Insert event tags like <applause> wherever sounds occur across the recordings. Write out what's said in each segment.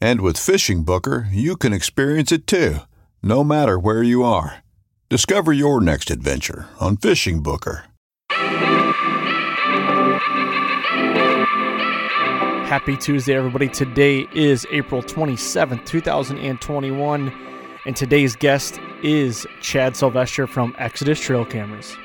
And with Fishing Booker, you can experience it too, no matter where you are. Discover your next adventure on Fishing Booker. Happy Tuesday, everybody. Today is April 27th, 2021, and today's guest is Chad Sylvester from Exodus Trail Cameras.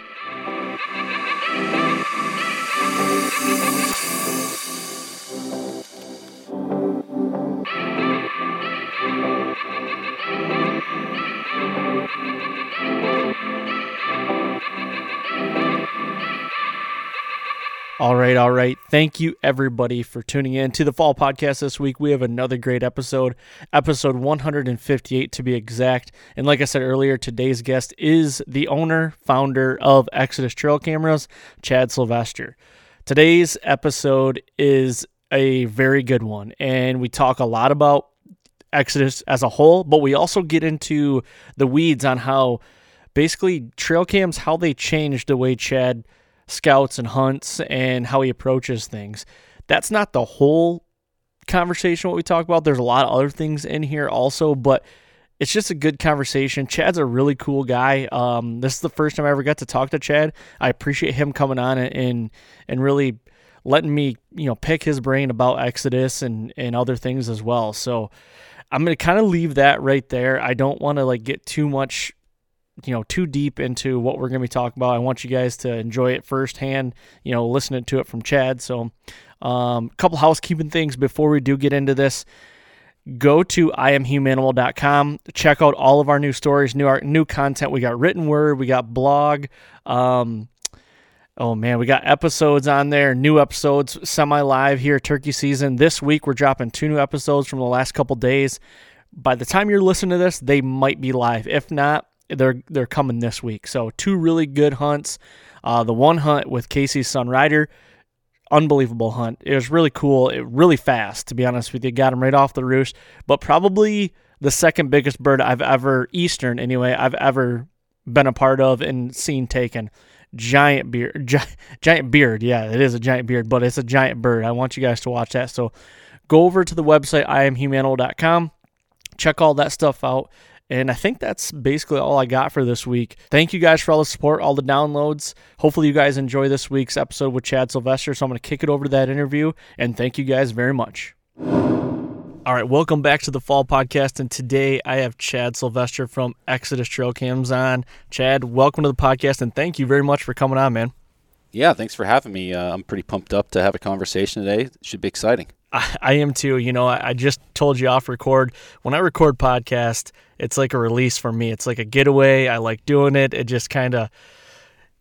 All right, all right. Thank you everybody for tuning in to the Fall Podcast this week. We have another great episode, episode 158 to be exact. And like I said earlier, today's guest is the owner, founder of Exodus Trail Cameras, Chad Sylvester. Today's episode is a very good one, and we talk a lot about Exodus as a whole, but we also get into the weeds on how basically trail cams how they changed the way Chad scouts and hunts and how he approaches things. That's not the whole conversation what we talk about. There's a lot of other things in here also, but it's just a good conversation. Chad's a really cool guy. Um, this is the first time I ever got to talk to Chad. I appreciate him coming on and and, really letting me, you know, pick his brain about Exodus and and other things as well. So I'm to kind of leave that right there. I don't want to like get too much you know too deep into what we're going to be talking about. I want you guys to enjoy it firsthand. You know, listening to it from Chad. So, a um, couple housekeeping things before we do get into this. Go to iamhumanimal.com. Check out all of our new stories, new art, new content. We got written word, we got blog. Um, oh man, we got episodes on there, new episodes, semi live here, turkey season. This week we're dropping two new episodes from the last couple days. By the time you're listening to this, they might be live. If not, they're they're coming this week. So two really good hunts. Uh, the one hunt with Casey's son Ryder, unbelievable hunt. It was really cool. It really fast, to be honest with you. Got him right off the roost. But probably the second biggest bird I've ever Eastern anyway I've ever been a part of and seen taken. Giant beard, <laughs> gi- giant beard. Yeah, it is a giant beard, but it's a giant bird. I want you guys to watch that. So go over to the website iamhumanimal.com. Check all that stuff out. And I think that's basically all I got for this week. Thank you guys for all the support, all the downloads. Hopefully, you guys enjoy this week's episode with Chad Sylvester. So I'm going to kick it over to that interview. And thank you guys very much. All right, welcome back to the Fall Podcast. And today I have Chad Sylvester from Exodus Trail Cams on. Chad, welcome to the podcast. And thank you very much for coming on, man. Yeah, thanks for having me. Uh, I'm pretty pumped up to have a conversation today. It should be exciting. I, I am too. You know, I, I, just told you off record. When I record podcast, it's like a release for me. It's like a getaway. I like doing it. It just kind of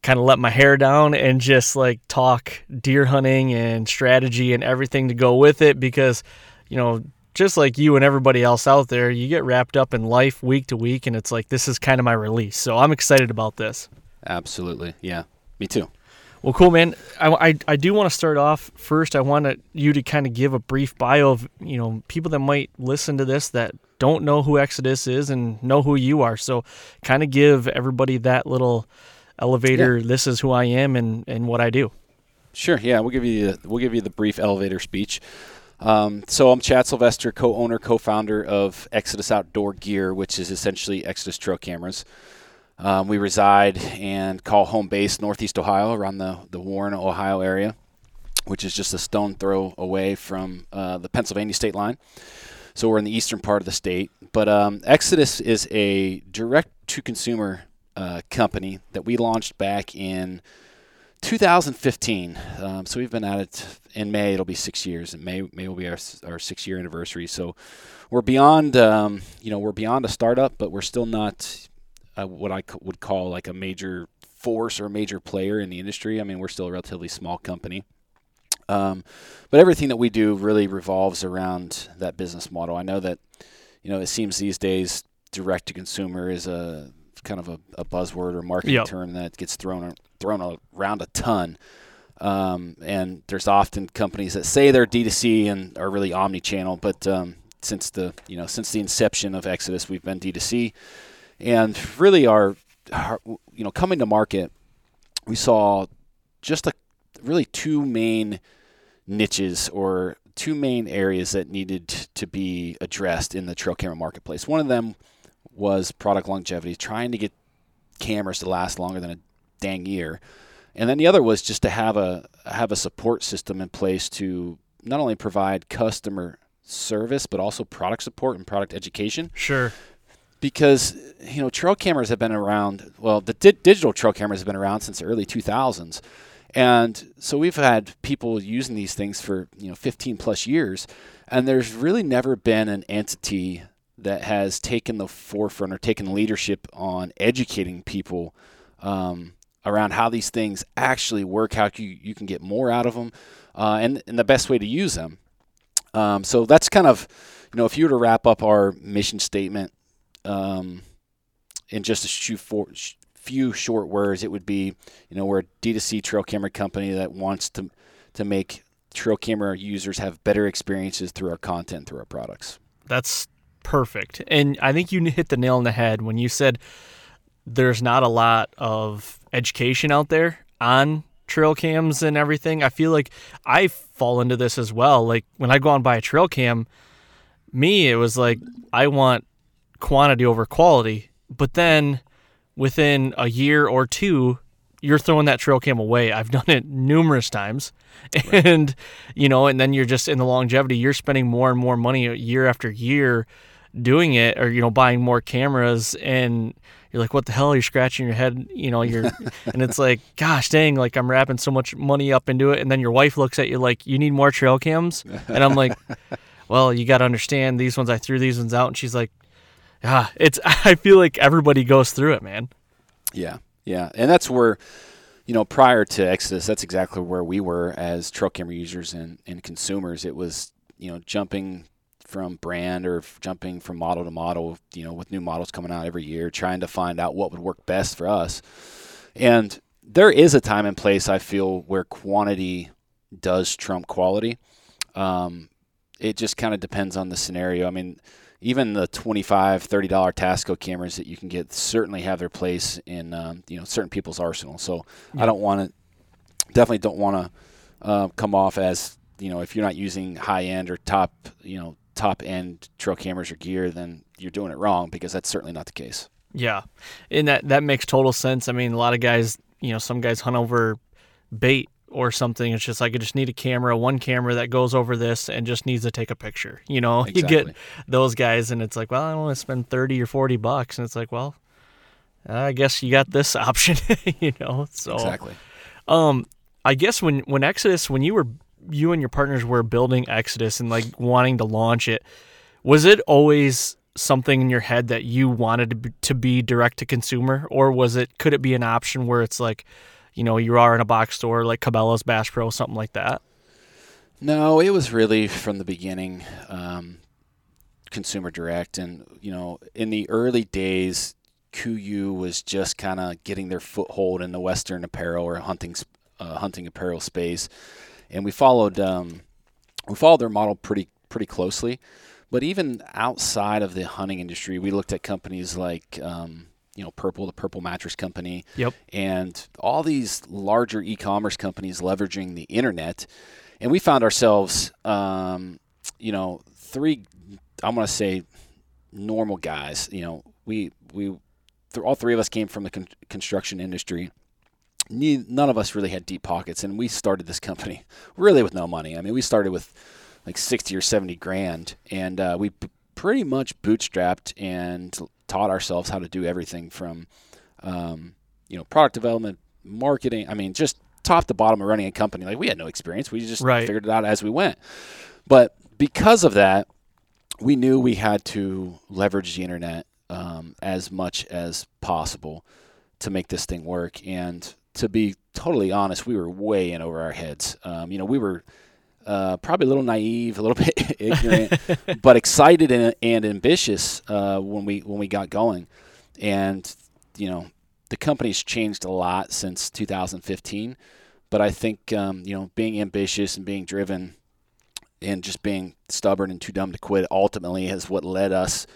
kind of let my hair down and just like talk deer hunting and strategy and everything to go with it because, you know, just like you and everybody else out there, you get wrapped up in life week to week and it's like this is kind of my release. So I'm excited about this. Absolutely. Yeah. Me too. Well, cool, man. I, I, I do want to start off first. I want you to kind of give a brief bio of you know people that might listen to this that don't know who Exodus is and know who you are. So, kind of give everybody that little elevator. Yeah. This is who I am and, and what I do. Sure. Yeah, we'll give you we'll give you the brief elevator speech. Um, so I'm Chad Sylvester, co-owner, co-founder of Exodus Outdoor Gear, which is essentially Exodus Trail Cameras. Um, we reside and call home base Northeast Ohio, around the, the Warren, Ohio area, which is just a stone throw away from uh, the Pennsylvania state line. So we're in the eastern part of the state. But um, Exodus is a direct to consumer uh, company that we launched back in 2015. Um, so we've been at it in May. It'll be six years. In May, May will be our, our six year anniversary. So we're beyond, um, you know, we're beyond a startup, but we're still not uh, what I would call like a major force or a major player in the industry. I mean, we're still a relatively small company. Um, but everything that we do really revolves around that business model. I know that, you know, it seems these days direct to consumer is a kind of a, a buzzword or marketing yep. term that gets thrown thrown around a ton. Um, and there's often companies that say they're D2C and are really omni-channel, but um, since the you know since the inception of Exodus, we've been D2C, and really our, our you know coming to market, we saw just a really two main niches or two main areas that needed to be addressed in the trail camera marketplace. One of them was product longevity, trying to get cameras to last longer than a dang year. And then the other was just to have a have a support system in place to not only provide customer service but also product support and product education. Sure. Because you know trail cameras have been around. Well, the di- digital trail cameras have been around since the early 2000s, and so we've had people using these things for you know 15 plus years, and there's really never been an entity that has taken the forefront or taken leadership on educating people um, around how these things actually work, how you, you can get more out of them, uh, and, and the best way to use them. Um, so that's kind of, you know, if you were to wrap up our mission statement um, in just a few, few short words, it would be, you know, we're a D2C trail camera company that wants to to make trail camera users have better experiences through our content, through our products. That's perfect. And I think you hit the nail on the head when you said there's not a lot of education out there on trail cams and everything. I feel like I fall into this as well. Like when I go on buy a trail cam, me it was like I want quantity over quality. But then within a year or two, you're throwing that trail cam away. I've <laughs> done it numerous times. Right. And you know, and then you're just in the longevity, you're spending more and more money year after year doing it or you know buying more cameras and you're like, what the hell? You're scratching your head, you know, you're, <laughs> and it's like, gosh dang, like I'm wrapping so much money up into it. And then your wife looks at you like, you need more trail cams. And I'm like, <laughs> well, you got to understand these ones, I threw these ones out. And she's like, ah, it's, <laughs> I feel like everybody goes through it, man. Yeah. Yeah. And that's where, you know, prior to Exodus, that's exactly where we were as trail camera users and, and consumers. It was, you know, jumping from brand or jumping from model to model, you know, with new models coming out every year, trying to find out what would work best for us. And there is a time and place I feel where quantity does trump quality. Um, it just kind of depends on the scenario. I mean, even the $25, $30 Tasco cameras that you can get certainly have their place in, um, you know, certain people's arsenal. So yeah. I don't want to, definitely don't want to uh, come off as, you know, if you're not using high end or top, you know, top end trail cameras or gear, then you're doing it wrong because that's certainly not the case. Yeah, and that that makes total sense. I mean, a lot of guys, you know, some guys hunt over bait or something. It's just like I just need a camera, one camera that goes over this and just needs to take a picture. You know, exactly. <laughs> you get those guys, and it's like, well, I don't want to spend thirty or forty bucks, and it's like, well, I guess you got this <laughs> option. <laughs> you know, so exactly. Um, I guess when when Exodus, when you were you and your partners were building Exodus and like wanting to launch it, was it always something in your head that you wanted to be, to be direct to consumer, or was it could it be an option where it's like, you know, you are in a box store like Cabela's, Bass Pro, something like that? No, it was really from the beginning um, consumer direct, and you know, in the early days, KUIU was just kind of getting their foothold in the Western apparel or hunting uh, hunting apparel space and we followed um, we followed their model pretty pretty closely. But even outside of the hunting industry, we looked at companies like um, you know Purple, the Purple Mattress Company, yep. and all these larger e-commerce companies leveraging the internet, and we found ourselves, um, you know, three. I'm going to say normal guys. You know, we we all three of us came from the con- construction industry none of us really had deep pockets, and we started this company <laughs> really with no money. I mean, we started with like 60 or 70 grand. And uh, we b- pretty much bootstrapped and taught ourselves how to do everything from, um, you know, product development, marketing. I mean, just top to bottom of running a company. Like we had no experience. We just Right. figured it out as we went. But because of that, we knew we had to leverage the internet um, as much as possible to make this thing work. And to be totally honest, we were way in over our heads. Um, you know, we were uh, probably a little naive, a little <laughs> bit ignorant, but excited and, and ambitious uh, when we when we got going. And you know, the company's changed a lot since 2015. But I think um, you know, being ambitious and being driven and just being stubborn and too dumb to quit ultimately is what led us,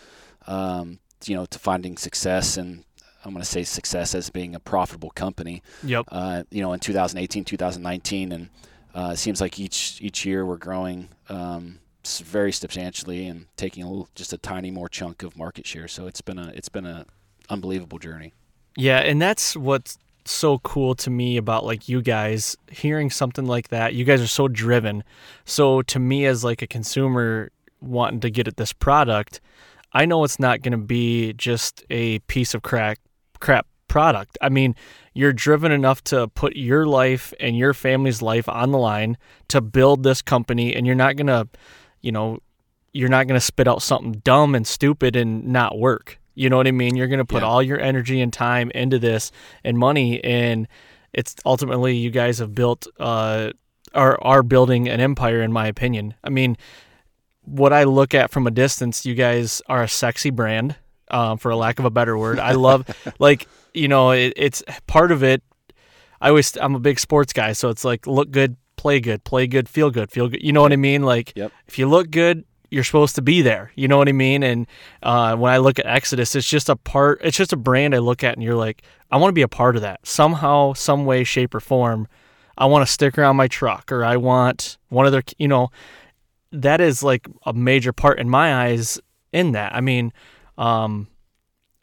um, you know, to finding success. And I'm going to say success as being a profitable company. Yep. Uh, you know, in 2018, 2019, and uh, it seems like each each year we're growing um, very substantially and taking a little, just a tiny more chunk of market share. So it's been a it's been a unbelievable journey. Yeah, and that's what's so cool to me about like you guys hearing something like that. You guys are so driven. So to me as like a consumer wanting to get at this product, I know it's not going to be just a piece of crack crap product. I mean, you're driven enough to put your life and your family's life on the line to build this company and you're not going to, you know, you're not going to spit out something dumb and stupid and not work. You know what I mean? You're going to put Yeah. all your energy and time into this and money and it's ultimately you guys have built uh are are building an empire in my opinion. I mean, what I look at from a distance, you guys are a sexy brand, um, for a lack of a better word. I love, <laughs> like, you know, it, it's part of it. I always, I'm a big sports guy, so it's like look good, play good, play good, feel good, feel good. You know what I mean? Like, Yep. if you look good, you're supposed to be there. You know what I mean? And uh, when I look at Exodus, it's just a part. It's just a brand I look at, and you're like, I want to be a part of that somehow, some way, shape, or form. I want a sticker on my truck, or I want one of their, you know, that is like a major part in my eyes in that. I mean, um,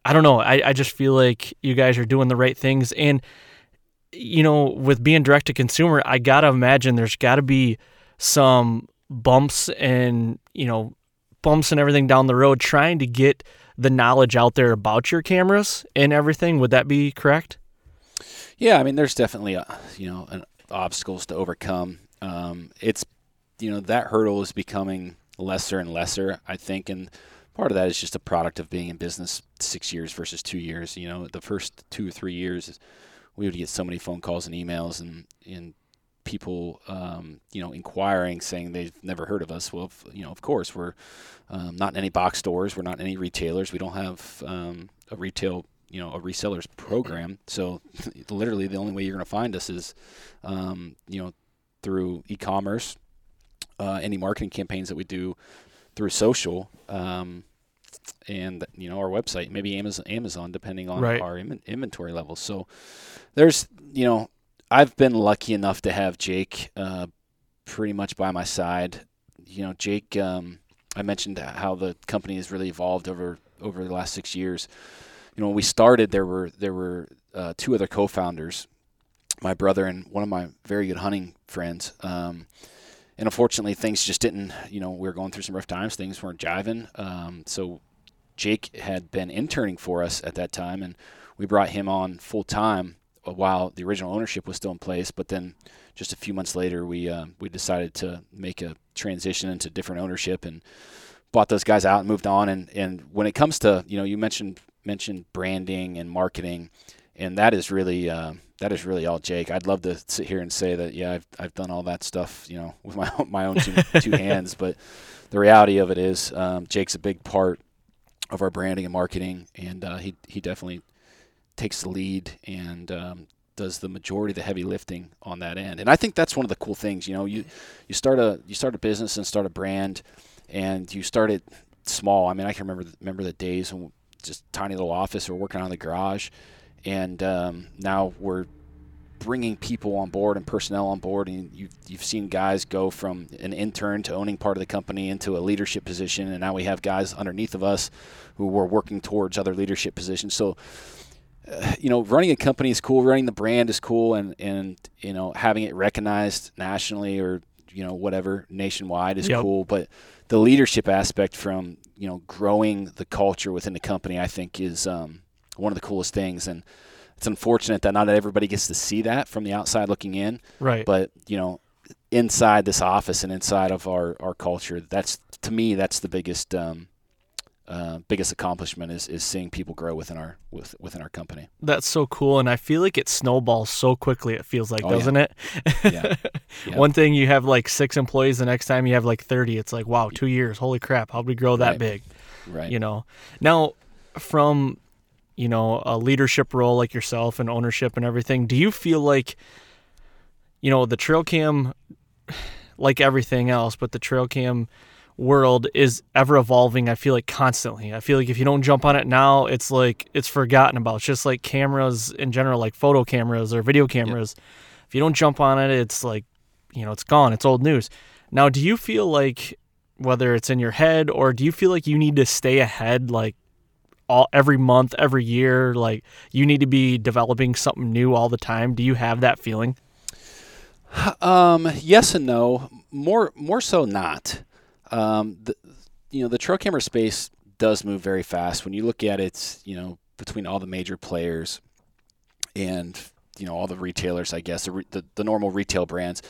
I don't know. I, I just feel like you guys are doing the right things. And, you know, with being direct to consumer, I got to imagine there's got to be some bumps and, you know, bumps and everything down the road trying to get the knowledge out there about your cameras and everything. Would that be correct? Yeah, I mean, there's definitely uh you know an, obstacles to overcome. Um, it's you know that hurdle is becoming lesser and lesser, I think, and part of that is just a product of being in business six years versus two years. You know, the first two or three years, we would get so many phone calls and emails and and people um, you know inquiring saying they've never heard of us. Well, if, you know, of course, we're um, not in any box stores. We're not in any retailers. We don't have um, a retail you know a resellers program. So <laughs> literally the only way you're going to find us is um, you know through e-commerce, uh, any marketing campaigns that we do through social, um, and you know our website, maybe Amazon, Amazon depending on Right. our Im- inventory levels. So there's you know I've been lucky enough to have Jake uh, pretty much by my side. You know Jake. Um, I mentioned how the company has really evolved over over the last six years you know, when we started, there were there were uh, two other co-founders, my brother and one of my very good hunting friends. Um, and unfortunately, things just didn't. You know, we were going through some rough times. Things weren't jiving. Um, so Jake had been interning for us at that time, and we brought him on full time while the original ownership was still in place. But then, just a few months later, we uh, we decided to make a transition into different ownership and bought those guys out and moved on. And and when it comes to you know, you mentioned mentioned branding and marketing, and that is really uh, that is really all Jake. I'd love to sit here and say that yeah, I've I've done all that stuff you know with my my own two, two <laughs> hands, but the reality of it is um, Jake's a big part of our branding and marketing, and uh, he he definitely takes the lead and um, does the majority of the heavy lifting on that end. And I think that's one of the cool things. You know, you you start a you start a business and start a brand, and you start it small. I mean, I can remember remember the days when just tiny little office or working on the garage, and um, now we're bringing people on board and personnel on board and you, you've seen guys go from an intern to owning part of the company into a leadership position and now we have guys underneath of us who were working towards other leadership positions so uh, you know running a company is cool running the brand is cool and and you know having it recognized nationally or you know whatever nationwide is Yep. cool, but the leadership aspect from you know growing the culture within the company, I think, is um, one of the coolest things. And it's unfortunate that not everybody gets to see that from the outside looking in. Right. But you know, inside this office and inside of our, our culture, that's to me that's the biggest um, uh, biggest accomplishment is, is seeing people grow within our with, within our company. That's so cool, and I feel like it snowballs so quickly. It feels like, Oh, doesn't it? Yeah. <laughs> Yeah. One thing you have like six employees, the next time you have like thirty. It's like, wow, two years. Holy crap! How'd we grow that Right. big? Right. You know. Now, from you know a leadership role like yourself and ownership and everything, do you feel like you know the trail cam, <sighs> like everything else, but the trail cam world is ever evolving i feel like constantly? I feel like if you don't jump on it now it's like it's forgotten about. It's just like cameras in general like photo cameras or video cameras. If you don't jump on it it's like you know it's gone. It's old news. Now do you feel like whether it's in your head or do you feel like you need to stay ahead like all every month every year like you need to be developing something new all the time do you have that feeling Um, yes and no. More more so not. Um, the, you know, the trail camera space does move very fast. When you look at it, you know, between all the major players and you know all the retailers, I guess the the, the normal retail brands.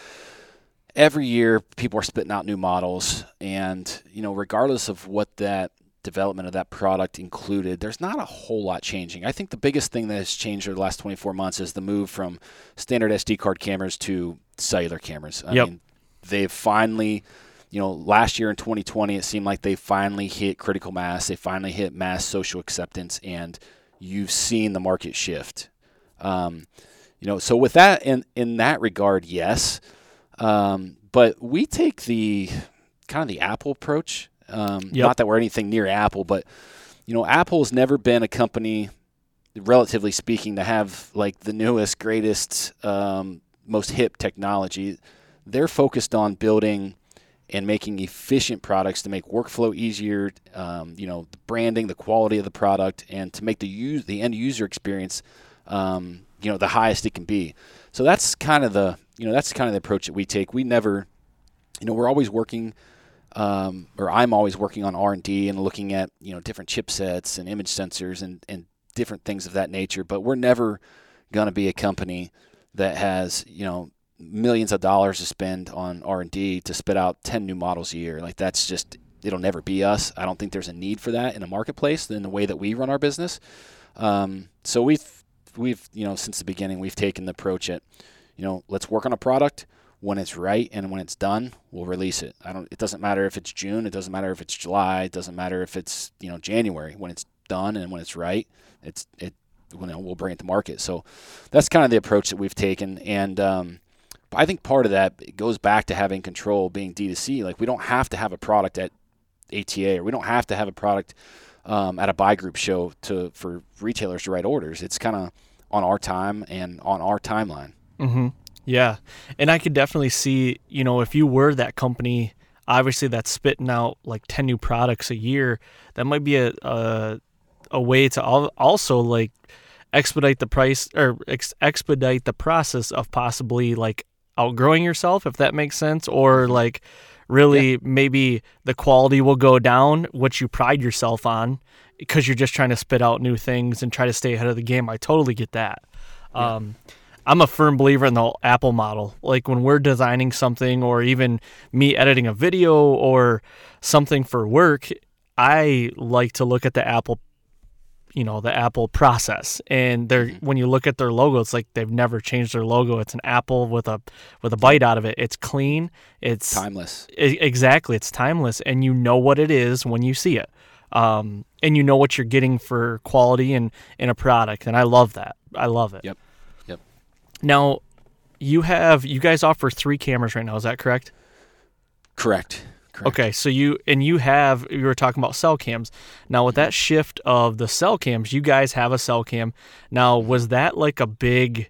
Every year, people are spitting out new models, and you know, regardless of what that development of that product included, there's not a whole lot changing. I think the biggest thing that has changed over the last 24 months is the move from standard SD card cameras to cellular cameras. I Yep. mean, they've finally, you know, last year in 2020, it seemed like they finally hit critical mass. They finally hit mass social acceptance, and you've seen the market shift. Um, you know, so with that, in in that regard, yes. Um, but we take the kind of the Apple approach. Um, Yep. Not that we're anything near Apple, but you know, Apple's never been a company, relatively speaking, to have like the newest, greatest, um, most hip technology. They're focused on building and making efficient products to make workflow easier. Um, you know, the branding, the quality of the product, and to make the use the end user experience, um, you know, the highest it can be. So that's kind of the you know that's kind of the approach that we take. We never, you know, we're always working um, or I'm always working on R and D and looking at you know different chipsets and image sensors and, and different things of that nature. But we're never going to be a company that has you know millions of dollars to spend on R and D to spit out ten new models a year. Like that's just it'll never be us. I don't think there's a need for that in the marketplace in the way that we run our business. Um, so we've we've you know since the beginning we've taken the approach at you know let's work on a product when it's right and when it's done, we'll release it. I don't. It doesn't matter if it's June. It doesn't matter if it's July. It doesn't matter if it's you know January. When it's done and when it's right, it's it. When we'll bring it to market. So that's kind of the approach that we've taken, and um, I think part of that goes back to having control, being D2C. Like we don't have to have a product at ATA, or we don't have to have a product um, at a buy group show to for retailers to write orders. It's kind of on our time and on our timeline. Mm-hmm. Yeah, and I could definitely see, you know, if you were that company, obviously that's spitting out like ten new products a year, that might be a a, a way to also like expedite the price or ex- expedite the process of possibly like outgrowing yourself, if that makes sense, or like really maybe the quality will go down, what you pride yourself on, because you're just trying to spit out new things and try to stay ahead of the game. I totally get that. Um, I'm a firm believer in the Apple model. Like when we're designing something or even me editing a video or something for work, I like to look at the Apple you know, the Apple process. And they're when you look at their logo, it's like they've never changed their logo. It's an apple with a with a bite out of it. It's clean. It's Timeless. E- exactly. It's timeless, and you know what it is when you see it, um, and you know what you're getting for quality and in a product. And I love that. I love it. Yep. Now, you have you guys offer three cameras right now. Is that correct? Correct. Correct. Okay, so you and you have you were talking about cell cams. Now with that shift of the cell cams, you guys have a cell cam. Now was that like a big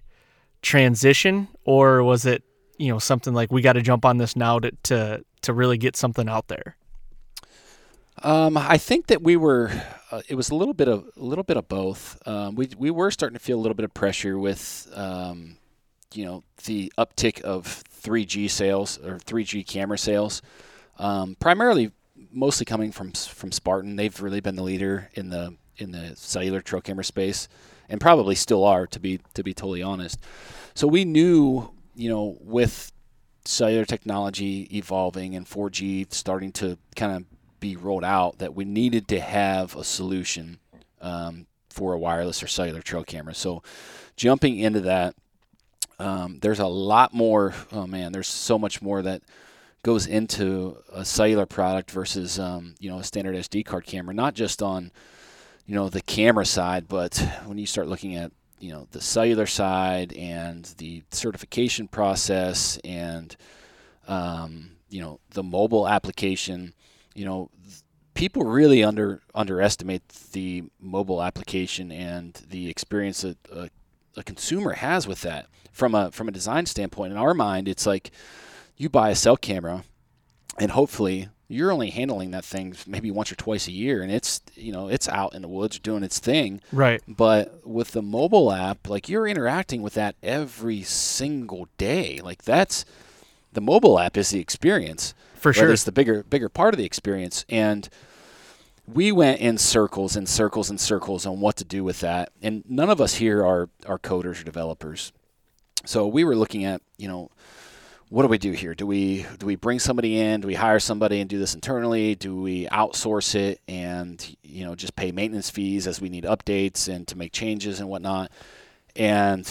transition or was it, you know, something like we got to jump on this now to to to really get something out there? Um, I think that we were. Uh, it was a little bit of a little bit of both. Um, we we were starting to feel a little bit of pressure with, um, you know the uptick of 3G sales or 3G camera sales, um, primarily mostly coming from from Spartan. They've really been the leader in the in the cellular trail camera space, and probably still are to be to be totally honest. So we knew, you know, with cellular technology evolving and 4G starting to kind of be rolled out, that we needed to have a solution um, for a wireless or cellular trail camera. So jumping into that, um, there's a lot more. Oh man, there's so much more that goes into a cellular product versus um, you know a standard SD card camera. Not just on you know the camera side, but when you start looking at you know the cellular side and the certification process and um, you know the mobile application, you know people really under underestimate the mobile application and the experience that a, a consumer has with that from a from a design standpoint. In our mind, it's like you buy a cell camera, and hopefully you're only handling that thing maybe once or twice a year and it's you know it's out in the woods doing its thing. Right. But with the mobile app like you're interacting with that every single day. Like that's the mobile app is the experience. For sure. it's the bigger bigger part of the experience. And we went in circles and circles and circles on what to do with that. And none of us here are are coders or developers so we were looking at you know what do we do here? Do we do we bring somebody in? Do we hire somebody and do this internally? Do we outsource it and you know just pay maintenance fees as we need updates and to make changes and whatnot? And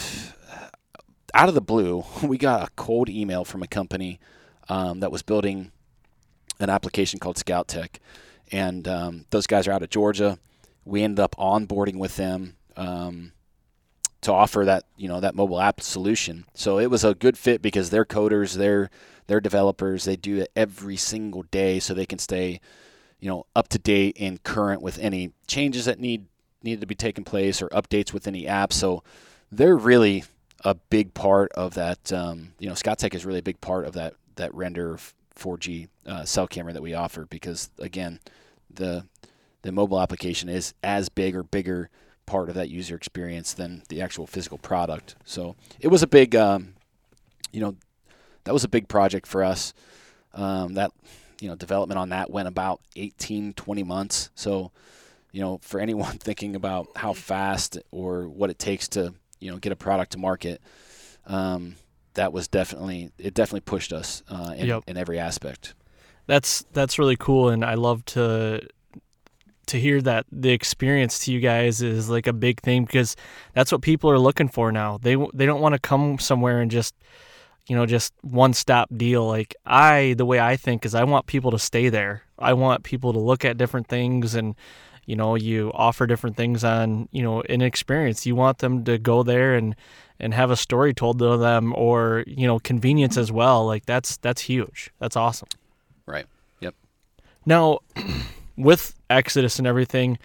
out of the blue, <laughs> we got a cold email from a company um, that was building an application called Scout Tech, and um, those guys are out of Georgia. We ended up onboarding with them. Um, to offer that you know that mobile app solution. So it was a good fit because they're coders, they're they're developers, they do it every single day, so they can stay you know up to date and current with any changes that need need to be taken place or updates with any app. So they're really a big part of that. Um, you know, ScoutTech is really a big part of that that render 4G uh, cell camera that we offer because again, the the mobile application is as big or bigger part of that user experience than the actual physical product. So it was a big, um, you know, that was a big project for us. Um, that you know, development on that went about 18, 20 months. So, you know, for anyone <laughs> thinking about how fast or what it takes to you know get a product to market, um, that was definitely it. Definitely pushed us uh, in, yep. in every aspect. That's that's really cool, and I love to to hear that the experience to you guys is like a big thing because that's what people are looking for now. They they don't want to come somewhere and just you know just one stop deal. Like I the way I think is I want people to stay there. I want people to look at different things and you know you offer different things on you know an experience. You want them to go there and and have a story told to them or you know convenience as well. Like that's that's huge. That's awesome. Right. Yep. Now <clears throat> with Exodus and everything,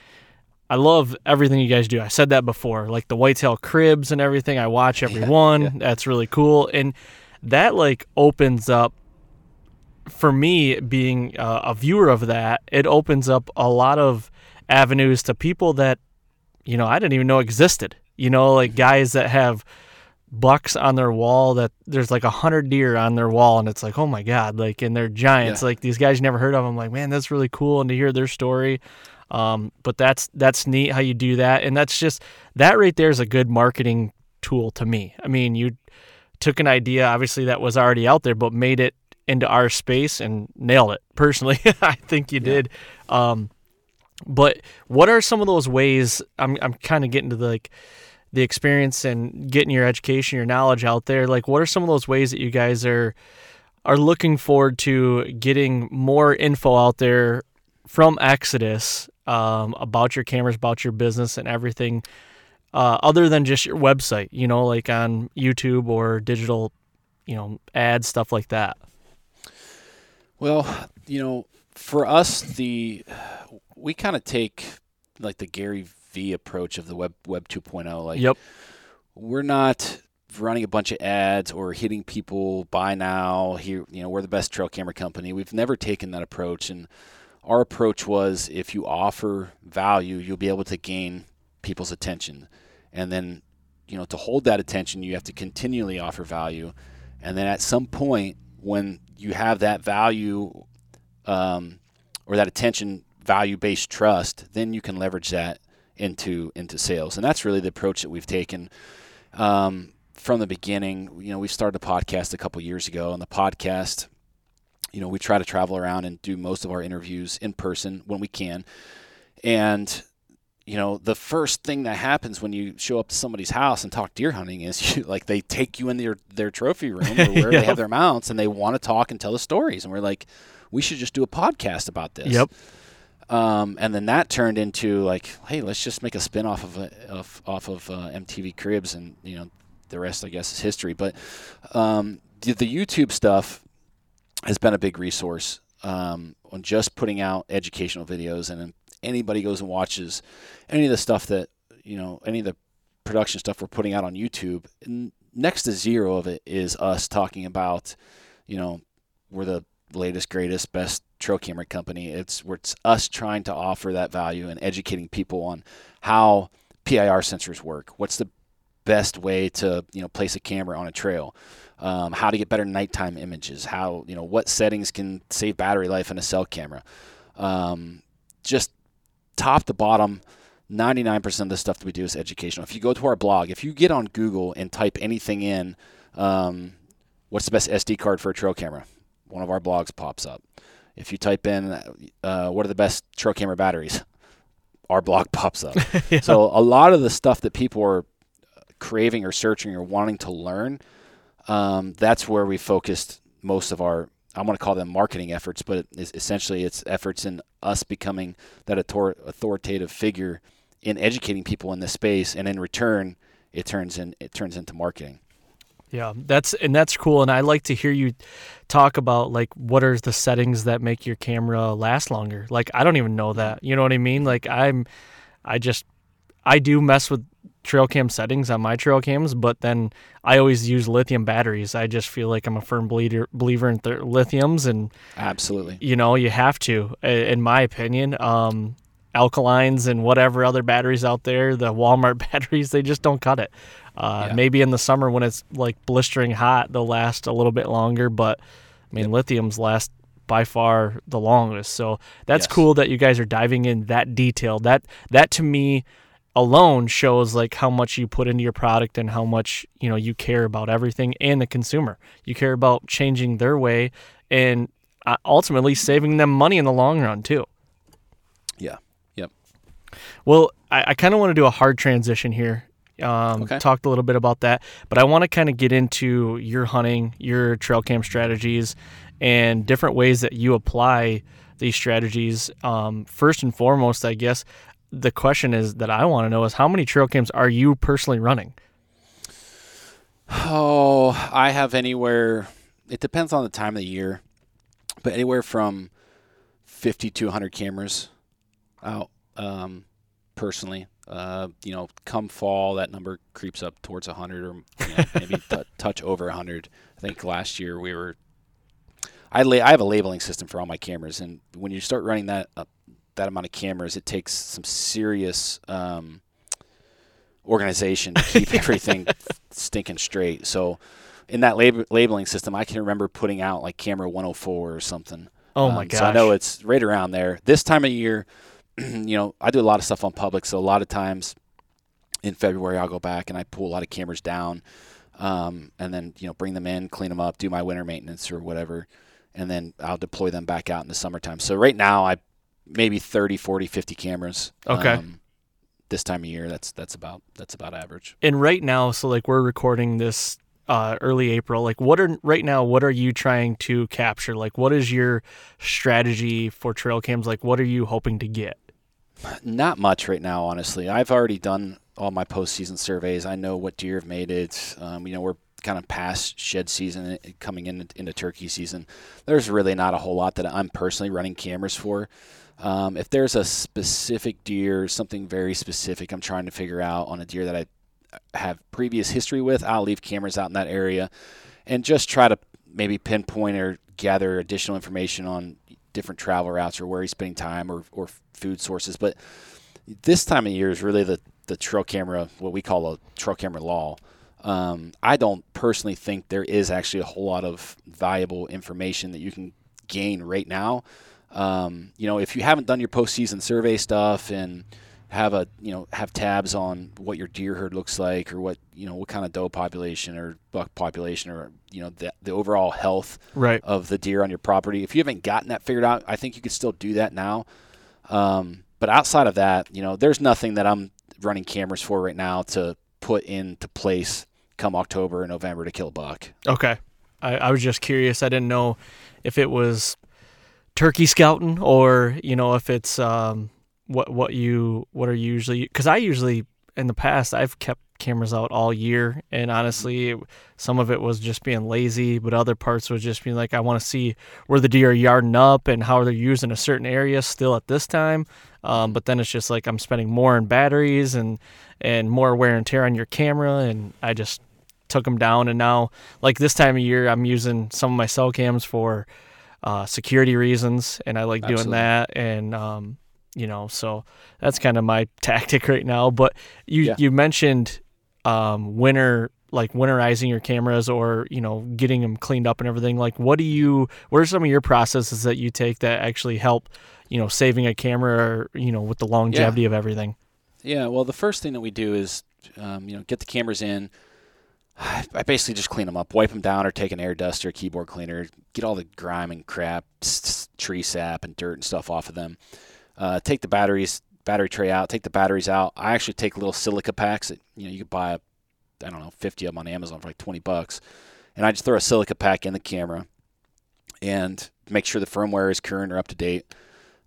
I love everything you guys do. I said that before, like the whitetail cribs and everything. I watch every yeah, one. Yeah. That's really cool, and that like opens up for me being uh, a viewer of that. It opens up a lot of avenues to people that you know I didn't even know existed. You know, like mm-hmm. guys that have bucks on their wall that there's like a hundred deer on their wall and it's like oh my god like and they're giants. Yeah. like these guys you never heard of them like man that's really cool and to hear their story. Um, but that's that's neat how you do that. And that's just that right there is a good marketing tool to me. I mean you took an idea obviously that was already out there but made it into our space and nailed it. Personally <laughs> i think you yeah. did. Um, but what are some of those ways i'm, I'm kind of getting to the like the experience and getting your education, your knowledge out there, like what are some of those ways that you guys are are looking forward to getting more info out there from Exodus um, about your cameras, about your business, and everything, uh, other than just your website, you know, like on YouTube or digital, you know, ads, stuff like that? Well, you know, for us, the we kind of take like the Gary Approach of the web web 2.0. Like, yep. we're not running a bunch of ads or hitting people buy now. Here, you know, we're the best trail camera company. We've never taken that approach, and our approach was if you offer value, you'll be able to gain people's attention, and then you know to hold that attention, you have to continually offer value, and then at some point when you have that value um, or that attention value based trust, then you can leverage that into into sales, and that's really the approach that we've taken. Um, from the beginning, you know, we started a podcast a couple years ago, and the podcast, you know, we try to travel around and do most of our interviews in person when we can. And you know, the first thing that happens when you show up to somebody's house and talk deer hunting is <laughs> you like they take you in their their trophy room or where <laughs> yep. they have their mounts and they want to talk and tell the stories. And we're like, we should just do a podcast about this. Yep. Um, and then that turned into like, hey, let's just make a spin off of, of off of uh, MTV Cribs, and you know, the rest I guess is history. But um, the, the, YouTube stuff has been a big resource um, on just putting out educational videos, and anybody goes and watches any of the stuff that you know, any of the production stuff we're putting out on YouTube, next to zero of it is us talking about, you know, we're the latest, greatest, best trail camera company. It's it's us trying to offer that value and educating people on how PIR sensors work. What's the best way to you know place a camera on a trail? Um, how to get better nighttime images? How you know what settings can save battery life in a cell camera? Um, just top to bottom. 99% of the stuff that we do is educational. If you go to our blog, if you get on Google and type anything in, um, what's the best SD card for a trail camera? One of our blogs pops up. If you type in uh, what are the best trail camera batteries, <laughs> our blog pops up. <laughs> yeah. So a lot of the stuff that people are craving or searching or wanting to learn, um, that's where we focused most of our. I want to call them marketing efforts, but it essentially it's efforts in us becoming that authoritative figure in educating people in this space, and in return, it turns in it turns into marketing. Yeah, that's and that's cool. And I like to hear you talk about like what are the settings that make your camera last longer. Like I don't even know that. You know what I mean? Like I'm, I just, I do mess with trail cam settings on my trail cams, but then I always use lithium batteries. I just feel like I'm a firm believer believer in th- lithiums, and absolutely, you know, you have to, in my opinion. Um, alkalines and whatever other batteries out there, the Walmart <laughs> batteries, they just don't cut it. Uh, yeah. Maybe in the summer when it's like blistering hot, they'll last a little bit longer. But I mean, yep. lithiums last by far the longest. So that's yes. cool that you guys are diving in that detail. That that to me alone shows like how much you put into your product and how much you know you care about everything and the consumer. You care about changing their way and uh, ultimately saving them money in the long run too. Yeah. Yep. Well, I, I kind of want to do a hard transition here um, okay. Talked a little bit about that, but I want to kind of get into your hunting, your trail cam strategies, and different ways that you apply these strategies. Um, first and foremost, I guess the question is that I want to know is how many trail cams are you personally running? Oh, I have anywhere. It depends on the time of the year, but anywhere from fifty to hundred cameras out um, personally. Uh, you know, come fall, that number creeps up towards 100 or you know, maybe <laughs> t- touch over 100. I think last year we were. I, la- I have a labeling system for all my cameras, and when you start running that uh, that amount of cameras, it takes some serious um, organization to keep <laughs> everything stinking straight. So, in that lab- labeling system, I can remember putting out like camera 104 or something. Oh my um, gosh! So I know it's right around there. This time of year <clears throat> you know, I do a lot of stuff on public, so a lot of times in February I'll go back and I pull a lot of cameras down, um, and then you know bring them in, clean them up, do my winter maintenance or whatever, and then I'll deploy them back out in the summertime. So right now I maybe 30, 40, 50 cameras. Okay. Um, this time of year, that's that's about that's about average. And right now, so like we're recording this uh, early April. Like, what are right now? What are you trying to capture? Like, what is your strategy for trail cams? Like, what are you hoping to get? Not much right now, honestly. I've already done all my postseason surveys. I know what deer have made it. Um, you know, we're kind of past shed season uh, coming in, into turkey season. There's really not a whole lot that I'm personally running cameras for. Um, if there's a specific deer, something very specific I'm trying to figure out on a deer that I have previous history with, I'll leave cameras out in that area and just try to maybe pinpoint or gather additional information on different travel routes or where he's spending time or, or food sources. But this time of year is really the the trail camera, what we call a trail camera law. Um, I don't personally think there is actually a whole lot of valuable information that you can gain right now. Um, you know, if you haven't done your postseason survey stuff and have a you know have tabs on what your deer herd looks like or what you know what kind of doe population or buck population or you know the, the overall health Right. of the deer on your property. If you haven't gotten that figured out, I think you could still do that now. Um, but outside of that, you know, there's nothing that I'm running cameras for right now to put into place come October and November to kill a buck. Okay. I, I was just curious. I didn't know if it was turkey scouting or you know if it's um what what you what are you usually because I usually in the past I've kept cameras out all year and honestly some of it was just being lazy but other parts was just being like I want to see where the deer are yarding up and how they're using a certain area still at this time. Um, but then it's just like I'm spending more in batteries and and more wear and tear on your camera and I just took them down. And now like this time of year i'm using some of my cell cams for uh, security reasons and i like doing Absolutely. that. And um, you know so that's kind of my <laughs> tactic right now but you Yeah. you mentioned um, winter like winterizing your cameras or you know getting them cleaned up and everything like what do you what are some of your processes that you take that actually help you know saving a camera or you know with the longevity of everything Yeah, well, the first thing that we do is, um, you know, get the cameras in. I basically just clean them up, wipe them down, or take an air duster, keyboard cleaner, get all the grime and crap, tree sap and dirt and stuff off of them. Uh, take the batteries, battery tray out. Take the batteries out. I actually take little silica packs that you know you could buy, I don't know, 50 of them on Amazon for like 20 bucks, and I just throw a silica pack in the camera, and make sure the firmware is current or up to date.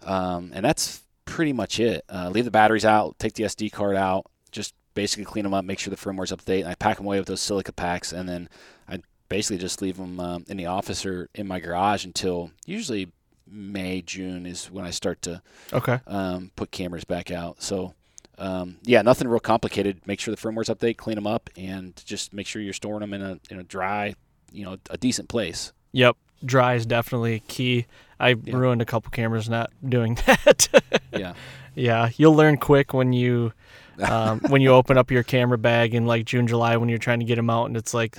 Um, and that's pretty much it. Uh, leave the batteries out, take the SD card out, just basically clean them up, make sure the firmware's up to date, and I pack them away with those silica packs, and then I basically just leave them um, in the office or in my garage until usually May, June is when I start to okay um, put cameras back out. So. Um, yeah, nothing real complicated. Make sure the firmware's up to date, clean them up, and just make sure you're storing them in a in a dry, you know, a decent place. Yep, dry is definitely key. I Yeah. ruined a couple cameras not doing <laughs> that. Yeah, yeah, you'll learn quick when you <laughs> um, when you open up your camera bag in like June, July when you're trying to get them out, and it's like,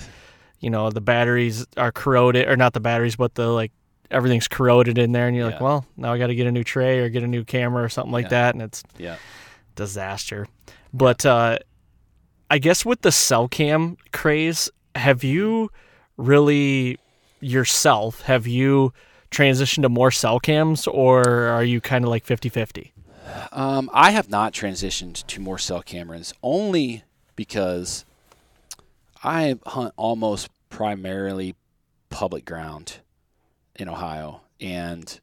you know, the batteries are corroded, or not the batteries, but the like everything's corroded in there, and you're like, well, now I got to get a new tray or get a new camera or something like Yeah. that, and it's yeah. disaster. But uh, I guess with the cell cam craze, have you really yourself have you transitioned to more cell cams or are you kind of like 50-50? Um, I have not transitioned to more cell cameras only because I hunt almost primarily public ground in Ohio, and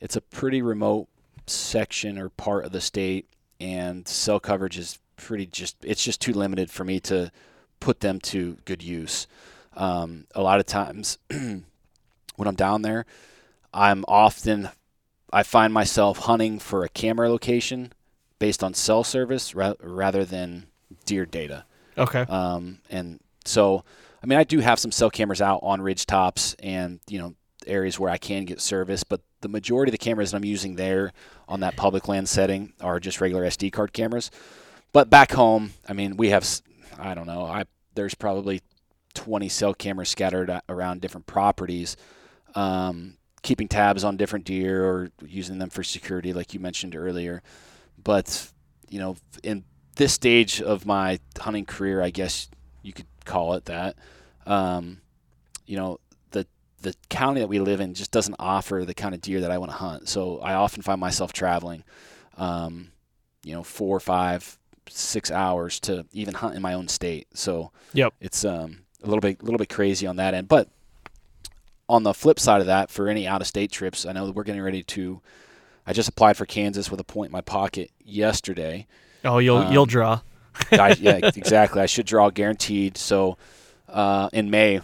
it's a pretty remote section or part of the state, and cell coverage is pretty just it's just too limited for me to put them to good use. Um, a lot of times <clears throat> when I'm down there, I'm often I find myself hunting for a camera location based on cell service ra- rather than deer data. Okay. Um, and so, I mean, I do have some cell cameras out on ridge tops and you know areas where I can get service, but the majority of the cameras that I'm using there on that public land setting are just regular SD card cameras. But back home, I mean, we have I don't know, I there's probably 20 cell cameras scattered around different properties. Um, keeping tabs on different deer or using them for security, like you mentioned earlier. But you know, in this stage of my hunting career, I guess you could call it that. Um, you know, the county that we live in just doesn't offer the kind of deer that I want to hunt. So I often find myself traveling, um, you know, four, five, six hours to even hunt in my own state. So Yep. it's um, a little bit a little bit crazy on that end. But on the flip side of that, for any out of state trips, I know that we're getting ready to. I just applied for Kansas with a point in my pocket yesterday. Oh, you'll Um, you'll draw. I, yeah, <laughs> exactly. I should draw guaranteed. So uh, in May,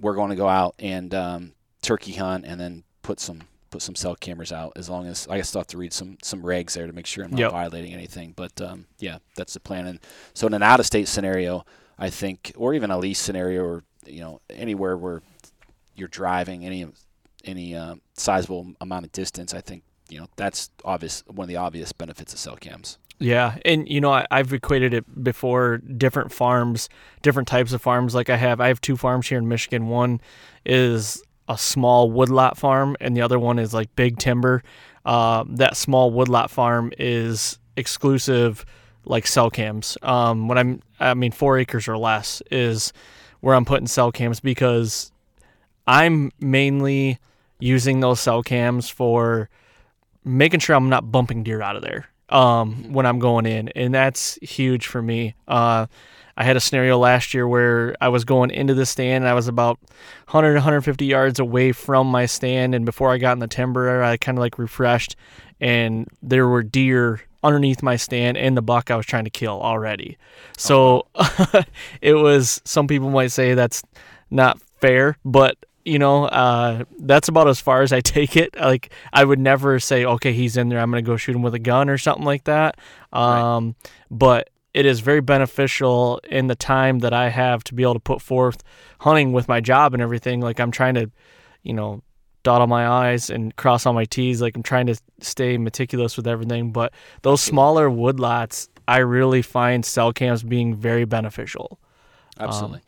we're going to go out and um, turkey hunt, and then put some put some cell cameras out. As long as I guess I'll have to read some some regs there to make sure I'm not Yep. violating anything. But um, yeah, that's the plan. And so in an out of state scenario, I think, or even a lease scenario, or you know anywhere where you're driving any any uh, sizable amount of distance, I think you know that's obvious one of the obvious benefits of cell cams. Yeah, and you know I, I've equated it before. Different farms, different types of farms. Like I have, I have two farms here in Michigan. One is a small woodlot farm, and the other one is like big timber. Uh, that small woodlot farm is exclusive, like cell cams. Um, when I'm, I mean, four acres or less is where I'm putting cell cams because I'm mainly using those cell cams for making sure I'm not bumping deer out of there um, when I'm going in, and that's huge for me. Uh, I had a scenario last year where I was going into the stand and I was about 100 150 yards away from my stand and before I got in the timber I kind of like refreshed and there were deer underneath my stand and the buck I was trying to kill already. So <laughs> it was some people might say that's not fair, but you know, uh, that's about as far as I <laughs> take it. Like, I would never say, okay, he's in there. I'm going to go shoot him with a gun or something like that. Um, right. But it is very beneficial in the time that I have to be able to put forth hunting with my job and everything. Like, I'm trying to, you know, dot all my I's and cross all my T's. Like, I'm trying to stay meticulous with everything. But those smaller woodlots, I really find cell cams being very beneficial. Absolutely. Um,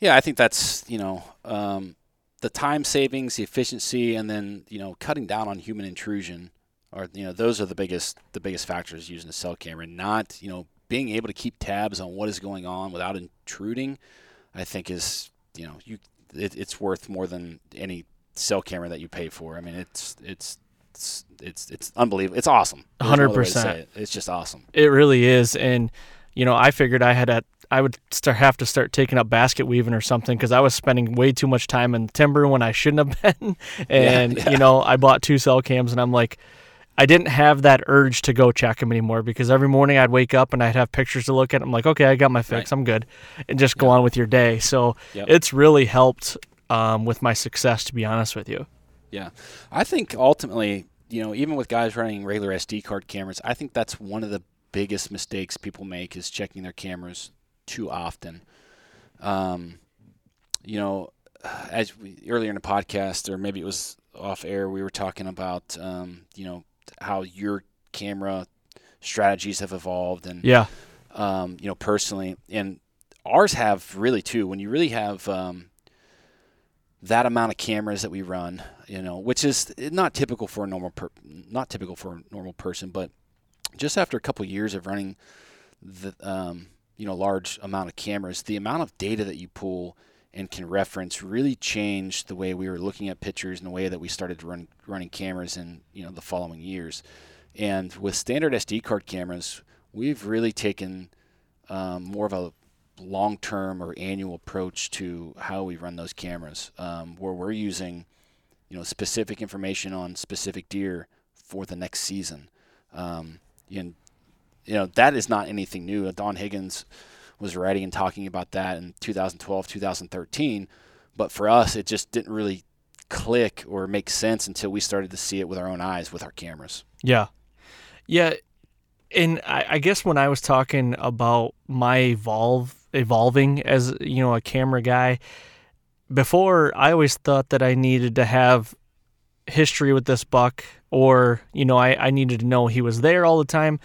yeah, I think that's, you know, um, the time savings, the efficiency, and then you know cutting down on human intrusion are you know those are the biggest the biggest factors using a cell camera. Not you know being able to keep tabs on what is going on without intruding, I think is you know you it, it's worth more than any cell camera that you pay for. I mean it's it's it's it's, it's unbelievable. It's awesome. Hundred percent. It. It's just awesome. It really is, and you know I figured I had at I would start have to start taking up basket weaving or something because I was spending way too much time in timber when I shouldn't have <laughs> been. and yeah, yeah. you know, I bought two cell cams, and I'm like, I didn't have that urge to go check them anymore because every morning I'd wake up and I'd have pictures to look at. I'm like, okay, I got my fix, right. I'm good, and just go yep. on with your day. So yep. it's really helped um, with my success, to be honest with you. Yeah, I think ultimately, you know, even with guys running regular SD card cameras, I think that's one of the biggest mistakes people make is checking their cameras too often. Um, you know, as we, earlier in the podcast, or maybe it was off air, we were talking about, um, you know, how your camera strategies have evolved, and yeah, um, you know, personally, and ours have really too. When you really have um, that amount of cameras that we run, you know, which is not typical for a normal, per- not typical for a normal person, but just after a couple of years of running the um, you know large amount of cameras, the amount of data that you pull and can reference really changed the way we were looking at pictures and the way that we started run, running cameras in you know the following years. And with standard SD card cameras, we've really taken um, more of a long-term or annual approach to how we run those cameras, um, where we're using you know specific information on specific deer for the next season. Um, and you know that is not anything new. Don Higgins was writing and talking about that in 2012, 2013, but for us, it just didn't really click or make sense until we started to see it with our own eyes with our cameras. Yeah, yeah, and I, I guess when I was talking about my evolve evolving as you know a camera guy before, I always thought that I needed to have history with this buck or you know I, I needed to know he was there all the time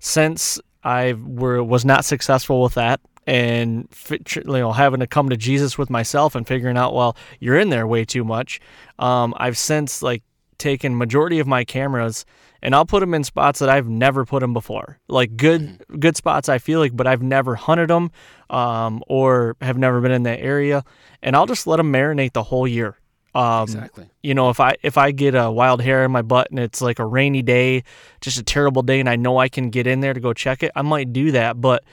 since I were was not successful with that and you know having to come to Jesus with myself and figuring out well you're in there way too much um, I've since like taken majority of my cameras and I'll put them in spots that I've never put them before. Like good mm-hmm. good spots I feel like but I've never hunted them um, or have never been in that area. And I'll just let them marinate the whole year um, exactly. You know, if I if I get a wild hair in my butt and it's like a rainy day, just a terrible day, and I know I can get in there to go check it, I might do that. But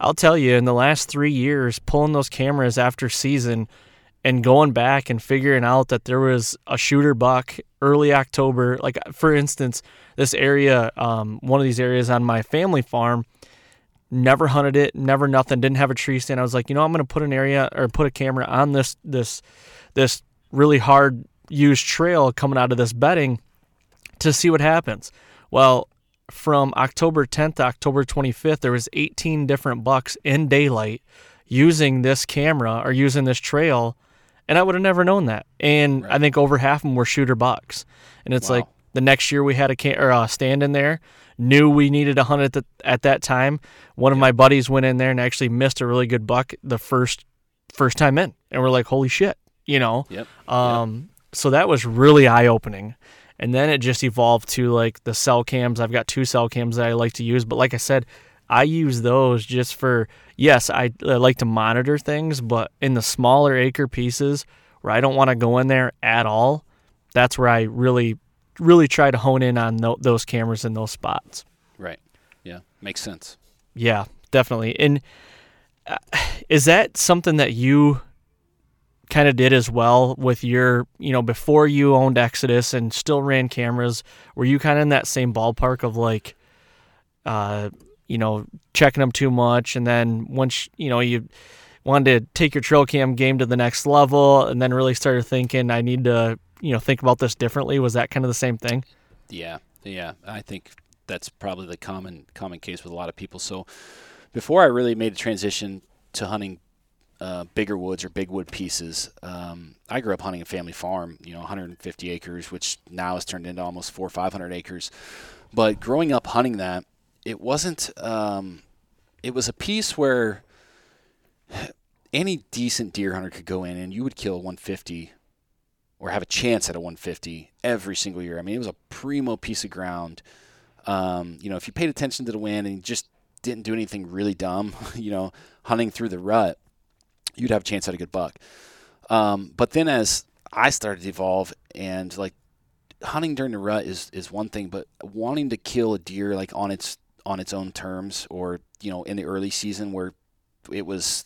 I'll tell you, in the last three years, pulling those cameras after season and going back and figuring out that there was a shooter buck early October, like for instance, this area, um, one of these areas on my family farm, never hunted it, never nothing, didn't have a tree stand. I was like, you know, I'm going to put an area or put a camera on this this this really hard used trail coming out of this bedding to see what happens. Well, from October 10th to October 25th, there was 18 different bucks in daylight using this camera or using this trail, and I would have never known that. And right. I think over half of them were shooter bucks. And it's wow. like, The next year we had a, can- or a stand in there. Knew we needed a hunt at, the, at that time. One of my buddies went in there and actually missed a really good buck the first first time in, and we're like, holy shit, you know. Yep. Um, so that was really eye opening. And then it just evolved to like the cell cams. I've got two cell cams that I like to use, but like I said, I use those just for yes, I, I like to monitor things, but in the smaller acre pieces where I don't want to go in there at all, that's where I really really try to hone in on tho- those cameras in those spots. Right. Yeah. Makes sense. Yeah, definitely. And uh, is that something that you kind of did as well with your, you know, before you owned Exodus and still ran cameras? Were you kind of in that same ballpark of like, uh, you know, checking them too much, and then once you know you wanted to take your trail cam game to the next level, and then really started thinking, I need to, you know, think about this differently. Was that kind of the same thing? Yeah, yeah. I think that's probably the common common case with a lot of people. So before I really made the transition to hunting uh, bigger woods or big wood pieces, um, I grew up hunting a family farm. You know, 150 acres, which now has turned into almost four or 500 acres. But growing up hunting that, it wasn't. Um, it was a piece where any decent deer hunter could go in and you would kill 150 or have a chance at a 150 every single year. I mean, it was a primo piece of ground. Um, you know, if you paid attention to the wind and just didn't do anything really dumb, <laughs> you know, hunting through the rut, you'd have a chance at a good buck. Um, but then as I started to evolve and like hunting during the rut is, is one thing, but wanting to kill a deer like on its on its own terms or, you know, in the early season where it was,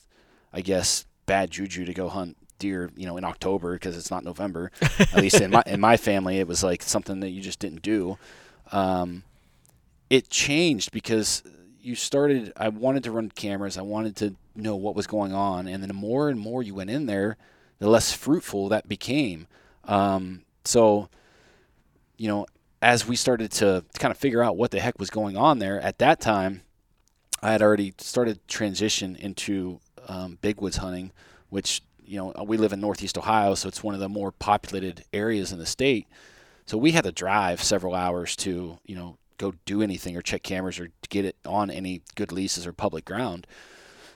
I guess, bad juju to go hunt deer, you know, in October because it's not November. At least in my <laughs> in my family, it was like something that you just didn't do. Um, it changed because you started. I wanted to run cameras. I wanted to know what was going on, and then the more and more you went in there, the less fruitful that became. Um, so, you know, as we started to kind of figure out what the heck was going on there at that time, I had already started transition into um, big woods hunting, which you know we live in Northeast Ohio, so it's one of the more populated areas in the state. So we had to drive several hours to you know go do anything or check cameras or get it on any good leases or public ground.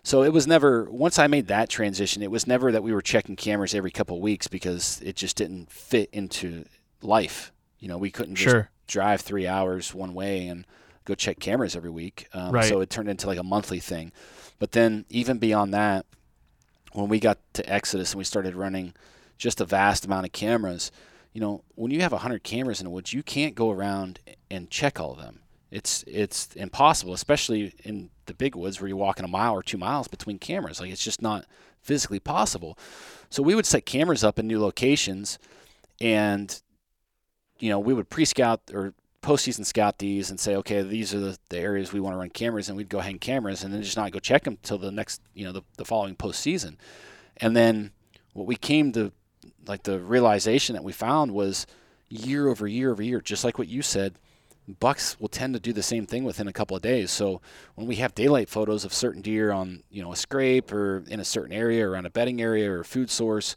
So it was never once I made that transition, it was never that we were checking cameras every couple of weeks because it just didn't fit into life. You know, we couldn't just Sure. drive three hours one way and go check cameras every week. Um, Right. So it turned into like a monthly thing. But then even beyond that, when we got to Exodus and we started running just a vast amount of cameras, you know, when you have 100 cameras in the woods, you can't go around and check all of them. It's it's impossible, especially in the big woods where you're walking a mile or two miles between cameras. Like it's just not physically possible. So we would set cameras up in new locations, and you know we would pre-scout or postseason scout these and say, okay, these are the, the areas we want to run cameras, and we'd go hang cameras, and then just not go check them till the next, you know, the, the following postseason. And then what we came to, like the realization that we found was year over year over year, just like what you said, bucks will tend to do the same thing within a couple of days. So when we have daylight photos of certain deer on, you know, a scrape or in a certain area or on a bedding area or a food source,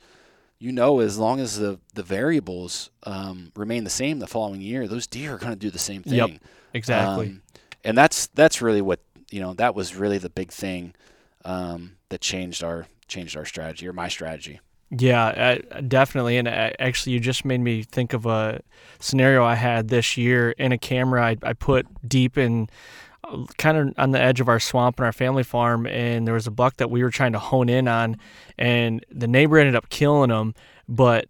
you know, as long as the the variables um, remain the same the following year, those deer are going to do the same thing. Yep, Exactly. Um, and that's that's really what you know. That was really the big thing um, that changed our changed our strategy or my strategy. Yeah, uh, definitely. And uh, actually, you just made me think of a scenario I had this year in a camera I, I put deep in, uh, kind of on the edge of our swamp and our family farm. And there was a buck that we were trying to hone in on, and the neighbor ended up killing him. But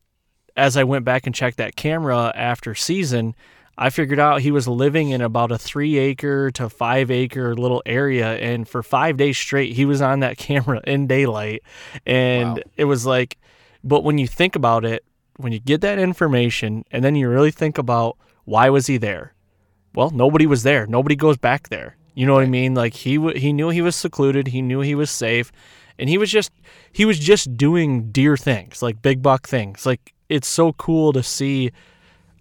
as I went back and checked that camera after season, I figured out he was living in about a three acre to five acre little area. And for five days straight, he was on that <laughs> camera in daylight. And Wow. it was like, but when you think about it, when you get that information and then you really think about why was he there? Well, nobody was there. Nobody goes back there. You know what I mean? Like he w- he knew he was secluded. He knew he was safe, and he was just he was just doing deer things, like big buck things. Like it's so cool to see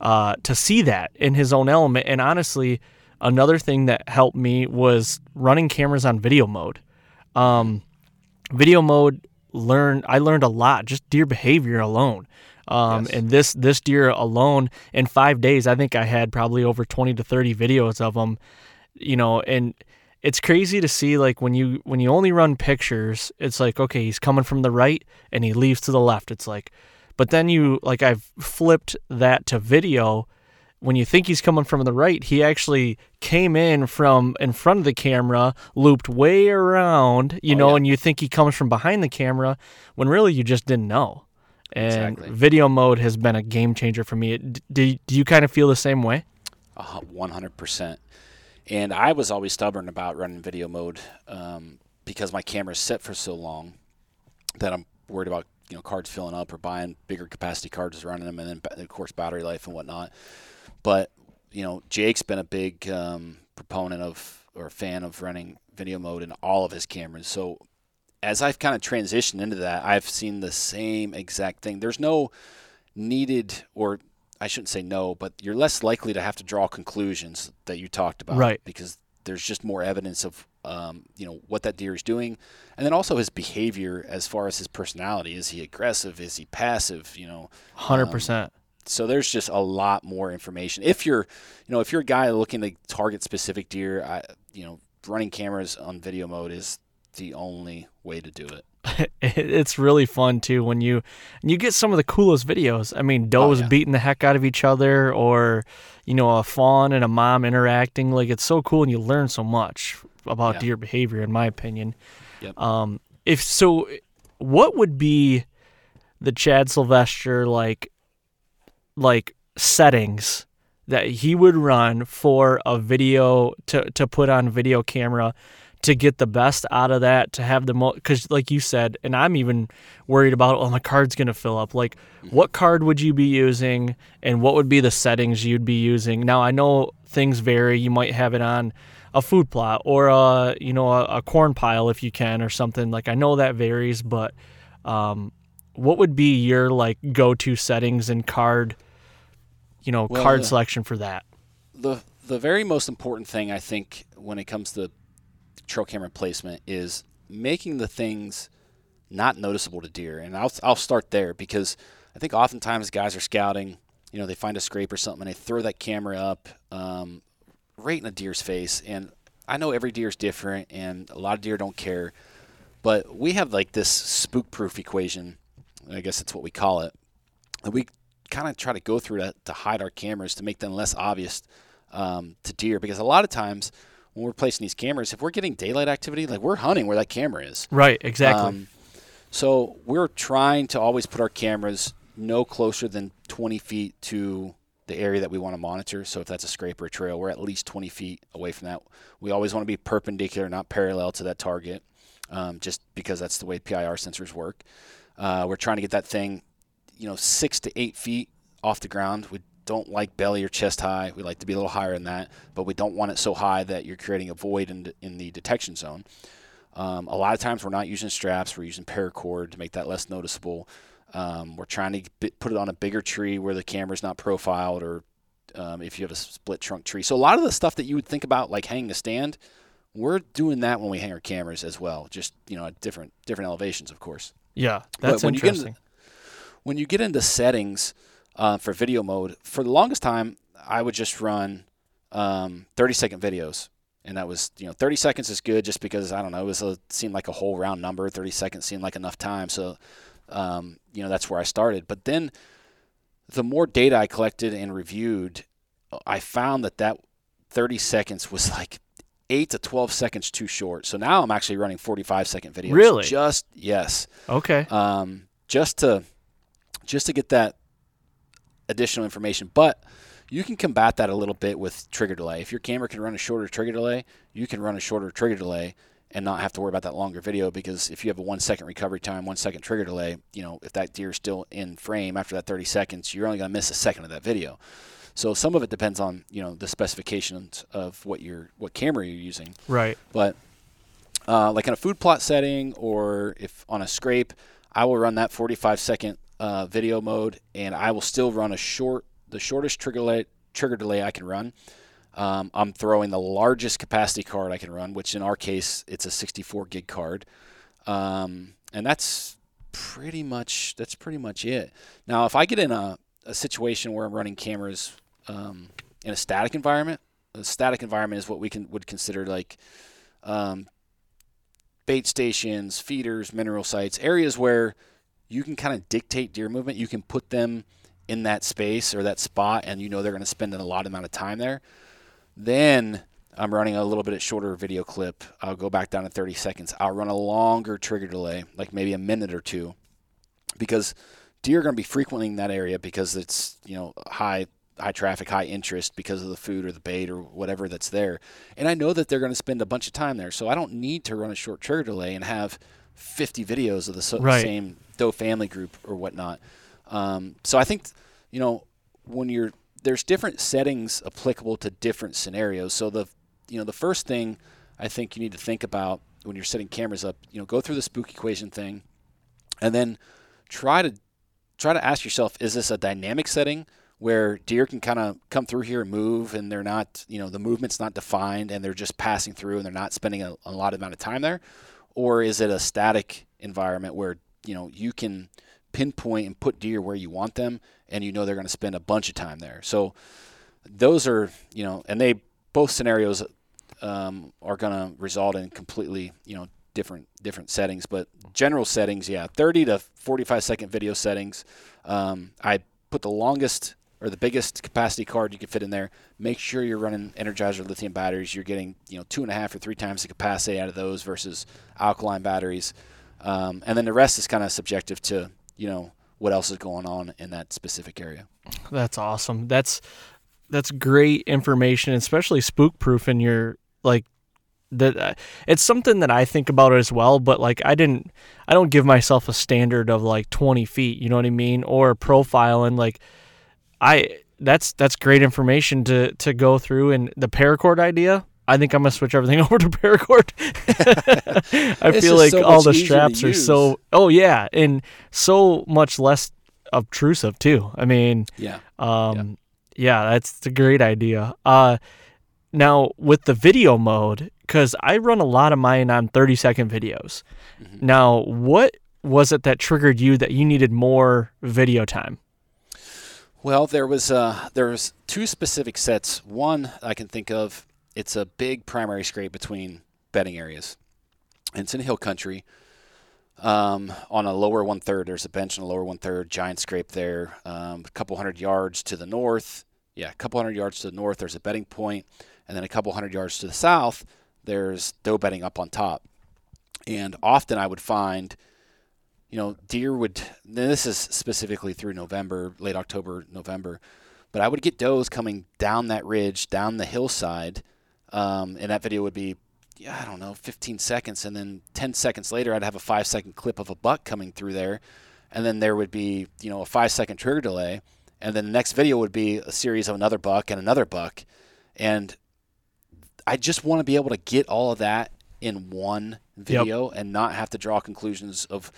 uh, to see that in his own element. And honestly, another thing that helped me was running cameras on video mode. Um, video mode learn I learned a lot just deer behavior alone. Um, Yes. And this this deer alone in five days, I think I had probably over twenty to thirty videos of them. You know, and it's crazy to see like when you when you only run pictures, it's like okay, he's coming from the right and he leaves to the left. It's like, but then you like I've flipped that to video. When you think he's coming from the right, he actually came in from in front of the camera, looped way around, you Oh, know, yeah. and you think he comes from behind the camera when really you just didn't know. And Exactly. video mode has been a game changer for me. Do, do you kind of feel the same way? Hu- 100%. And I was always stubborn about running video mode um, because my camera's set for so long that I'm worried about you know cards filling up or buying bigger capacity cards, running them, and then of course battery life and whatnot. But you know Jake's been a big um, proponent of or fan of running video mode in all of his cameras. So as I've kind of transitioned into that, I've seen the same exact thing. There's no needed or I shouldn't say no, but you're less likely to have to draw conclusions that you talked about, Right. Because there's just more evidence of um, you know what that deer is doing, and then also his behavior as far as his personality. Is he aggressive? Is he passive? You know, Hundred percent. so there's just a lot more information. If you're, you know, if you're a guy looking to target specific deer, I, you know, running cameras on video mode is the only way to do it. <laughs> it's really fun too when you you get some of the coolest videos. I mean, does Oh, yeah. beating the heck out of each other, or you know, a fawn and a mom interacting. Like it's so cool, and you learn so much about Yeah. deer behavior, in my opinion. Yep. Um, if so, what would be the Chad Sylvester like like settings that he would run for a video to to put on video camera to get the best out of that to have the most because like you said and i'm even worried about oh my card's going to fill up like what card would you be using and what would be the settings you'd be using now i know things vary you might have it on a food plot or a you know a, a corn pile if you can or something like i know that varies but um, what would be your like go-to settings and card you know Well, card uh, selection for that the the very most important thing I think when it comes to trail camera placement is making the things not noticeable to deer. And I'll I'll start there because I think oftentimes guys are scouting, you know, they find a scrape or something and they throw that camera up um, right in a deer's face. And I know every deer is different and a lot of deer don't care, but we have like this spook proof equation. I guess that's what we call it. And we kind of try to go through that to hide our cameras to make them less obvious um, to deer because a lot of times when we're placing these cameras, if we're getting daylight activity, like we're hunting where that camera is. right exactly Um, so we're trying to always put our cameras no closer than 20 feet to the area that we want to monitor. So if that's a scrape or a trail, we're at least 20 feet away from that. We always want to be perpendicular, not parallel to that target, um, just because that's the way PIR sensors work. Uh, we're trying to get that thing, you know, six to eight feet off the ground. We don't like belly or chest high. We like to be a little higher than that, but we don't want it so high that you're creating a void in, in the detection zone. Um, a lot of times we're not using straps, we're using paracord to make that less noticeable. Um, we're trying to put it on a bigger tree where the camera's not profiled, or um, if you have a split trunk tree. So a lot of the stuff that you would think about, like hanging a stand, we're doing that when we hang our cameras as well. Just you know, at different different elevations, of course. yeah But that's when you get interesting into- when you get into settings uh, for video mode, for the longest time, I would just run um, 30 second videos. And that was, you know, 30 seconds is good just because, I don't know, it was a, seemed like a whole round number. 30 seconds seemed like enough time. So, um, you know, that's where I started. But then the more data I collected and reviewed, I found that that 30 seconds was <laughs> like 8 to 12 seconds too short. So now I'm actually running 45 second videos. Really? Just, yes okay um, just to just to get that additional information. But you can combat that a little bit with trigger delay. If your camera can run a shorter trigger delay, you can run a shorter trigger delay and not have to worry about that longer video because if you have a one second recovery time, one second trigger delay, you know, if that deer is still in frame after that 30 seconds, you're only going to miss a second of that video. So some of it depends on, you know, the specifications of what your what camera you're using. right But uh, like in a food plot setting or if on a scrape, I will run that 45 second uh, video mode and I will still run a short, the shortest trigger delay, trigger delay I can run. Um, I'm throwing the largest capacity card I can run, which in our case, it's a 64 gig card. Um, and that's pretty much that's pretty much it. Now, if I get in a, a situation where I'm running cameras um, in a static environment, a static environment is what we can would consider like um, bait stations, feeders, mineral sites, areas where you can kind of dictate deer movement. You can put them in that space or that spot, and you know they're going to spend a lot amount of time there. Then I'm running a little bit shorter video clip. I'll go back down to 30 seconds. I'll run a longer trigger delay, like maybe a minute or two, because deer are going to be frequenting that area because it's you know high high traffic, high interest because of the food or the bait or whatever that's there. And I know that they're going to spend a bunch of time there, so I don't need to run a short trigger delay and have 50 videos of the so- Right. same doe family group or whatnot. Um, so I think you know when you're there's different settings applicable to different scenarios. So the you know the first thing I think you need to think about when you're setting cameras up, you know, go through the spook equation thing, and then try to try to ask yourself, is this a dynamic setting where deer can kind of come through here and move, and they're not, you know, the movement's not defined, and they're just passing through, and they're not spending a, a lot of amount of time there, or is it a static environment where you know you can pinpoint and put deer where you want them, and you know they're going to spend a bunch of time there. So those are you know, and they both scenarios um, are going to result in completely you know different different settings. But general settings, yeah, 30 to 45 second video settings. Um, I put the longest or the biggest capacity card you can fit in there. Make sure you're running Energizer lithium batteries. You're getting you know two and a half or three times the capacity out of those versus alkaline batteries. Um, and then the rest is kind of subjective to you know what else is going on in that specific area. That's awesome. That's that's great information, especially spook proof in your like that uh, it's something that I think about as well, but like I didn't I don't give myself a standard of like 20 feet, you know what I mean, or profile and like I that's that's great information to to go through and the paracord idea. I think I'm gonna switch everything <laughs> over to paracord. <laughs> I feel like so all the straps are so oh yeah, and so much less obtrusive too. I mean, Yeah. um, yeah, that's a great idea. Uh, now with the video mode, because I run a lot of mine on 30 second videos. Mm-hmm. Now, what was it that triggered you that you needed more video time? Well, there was uh, there was two specific sets. One I can think of. It's a big primary scrape between bedding areas. And it's in hill country. Um, on a lower one third, there's a bench on a lower one third, giant scrape there. Um, a couple hundred yards to the north, yeah, a couple hundred yards to the north, there's a bedding point, and then a couple hundred yards to the south, there's doe bedding up on top. And often I would find you know, deer would. This is specifically through November, late October, November, but I would get does coming down that ridge, down the hillside, um, and that video would be, I don't know, 15 seconds, and then 10 seconds later, I'd have a five second clip of a buck coming through there, and then there would be, you know, a five second trigger delay, and then the next video would be a series of another buck and another buck, and I just want to be able to get all of that in one video and not have to draw conclusions of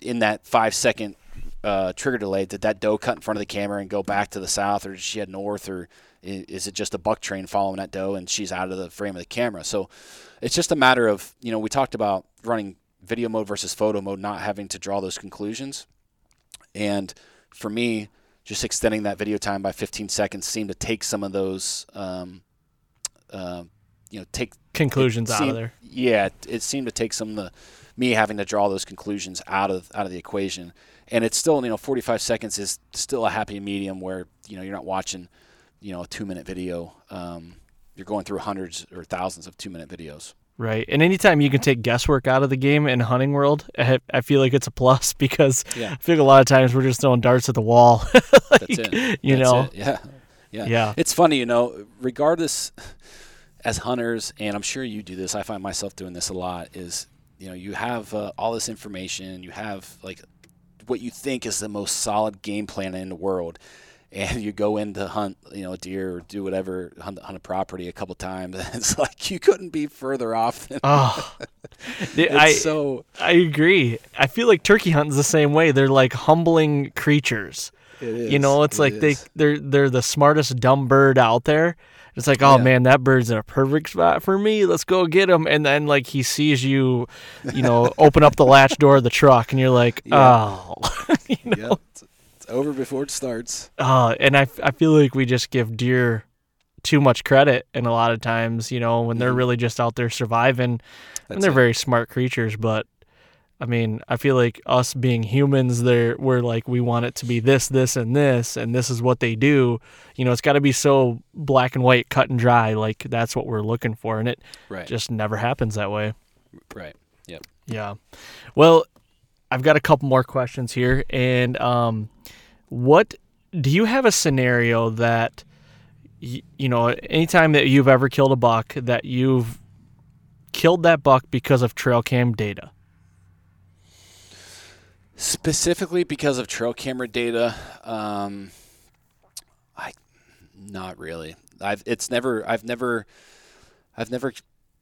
in that five second uh, trigger delay, did that doe cut in front of the camera and go back to the south, or did she head north, or is it just a buck train following that doe and she's out of the frame of the camera? So it's just a matter of you know we talked about running video mode versus photo mode, not having to draw those conclusions, and for me, just extending that video time by 15 seconds seemed to take some of those. Um, uh, you know, take Conclusions it out of there. Yeah, it, it seemed to take some of the me having to draw those conclusions out of out of the equation. And it's still, you know, 45 seconds is still a happy medium where you know you're not watching, you know, a two minute video. Um, you're going through hundreds or thousands of two minute videos. Right. And anytime you can take guesswork out of the game in hunting world, I, I feel like it's a plus <laughs> because Yeah. I feel like a lot of times we're just throwing darts at the wall. <laughs> That's it. you That's know? it. Yeah. Yeah. Yeah. It's funny, you know, regardless as hunters, and I'm sure you do this, I find myself doing this a lot, is, you know, you have uh, all this information, you have like what you think is the most solid game plan in the world. And you go in to hunt, you know, a deer or do whatever, hunt, hunt a property a couple times. And <laughs> it's like you couldn't be further off. Than, <laughs> Oh, it's I so I agree. I feel like turkey hunting's the same way. They're like humbling creatures. it is. you know, it's It like they is. they're they're the smartest dumb bird out there, It's like, oh Yeah. man, that bird's in a perfect spot for me. Let's go get him. And then like he sees you, you know, <laughs> open up the latch door of the truck, and you're like, Yeah. oh, you know. Over before it starts. Uh, and I, I feel like we just give deer too much credit, and a lot of times, you know, when they're Mhm. really just out there surviving, and they're it. very smart creatures. But I mean, I feel like us being humans, they're we're like we want it to be this, this, and this, and this is what they do. You know, it's got to be so black and white, cut and dry. Like that's what we're looking for, and it right. just never happens that way. right. Yep yeah. Well, I've got a couple more questions here, and um, what do you have a scenario that you know anytime that you've ever killed a buck that you've killed that buck because of trail cam data? Specifically because of trail camera data, um, I not really. I've it's never I've never I've never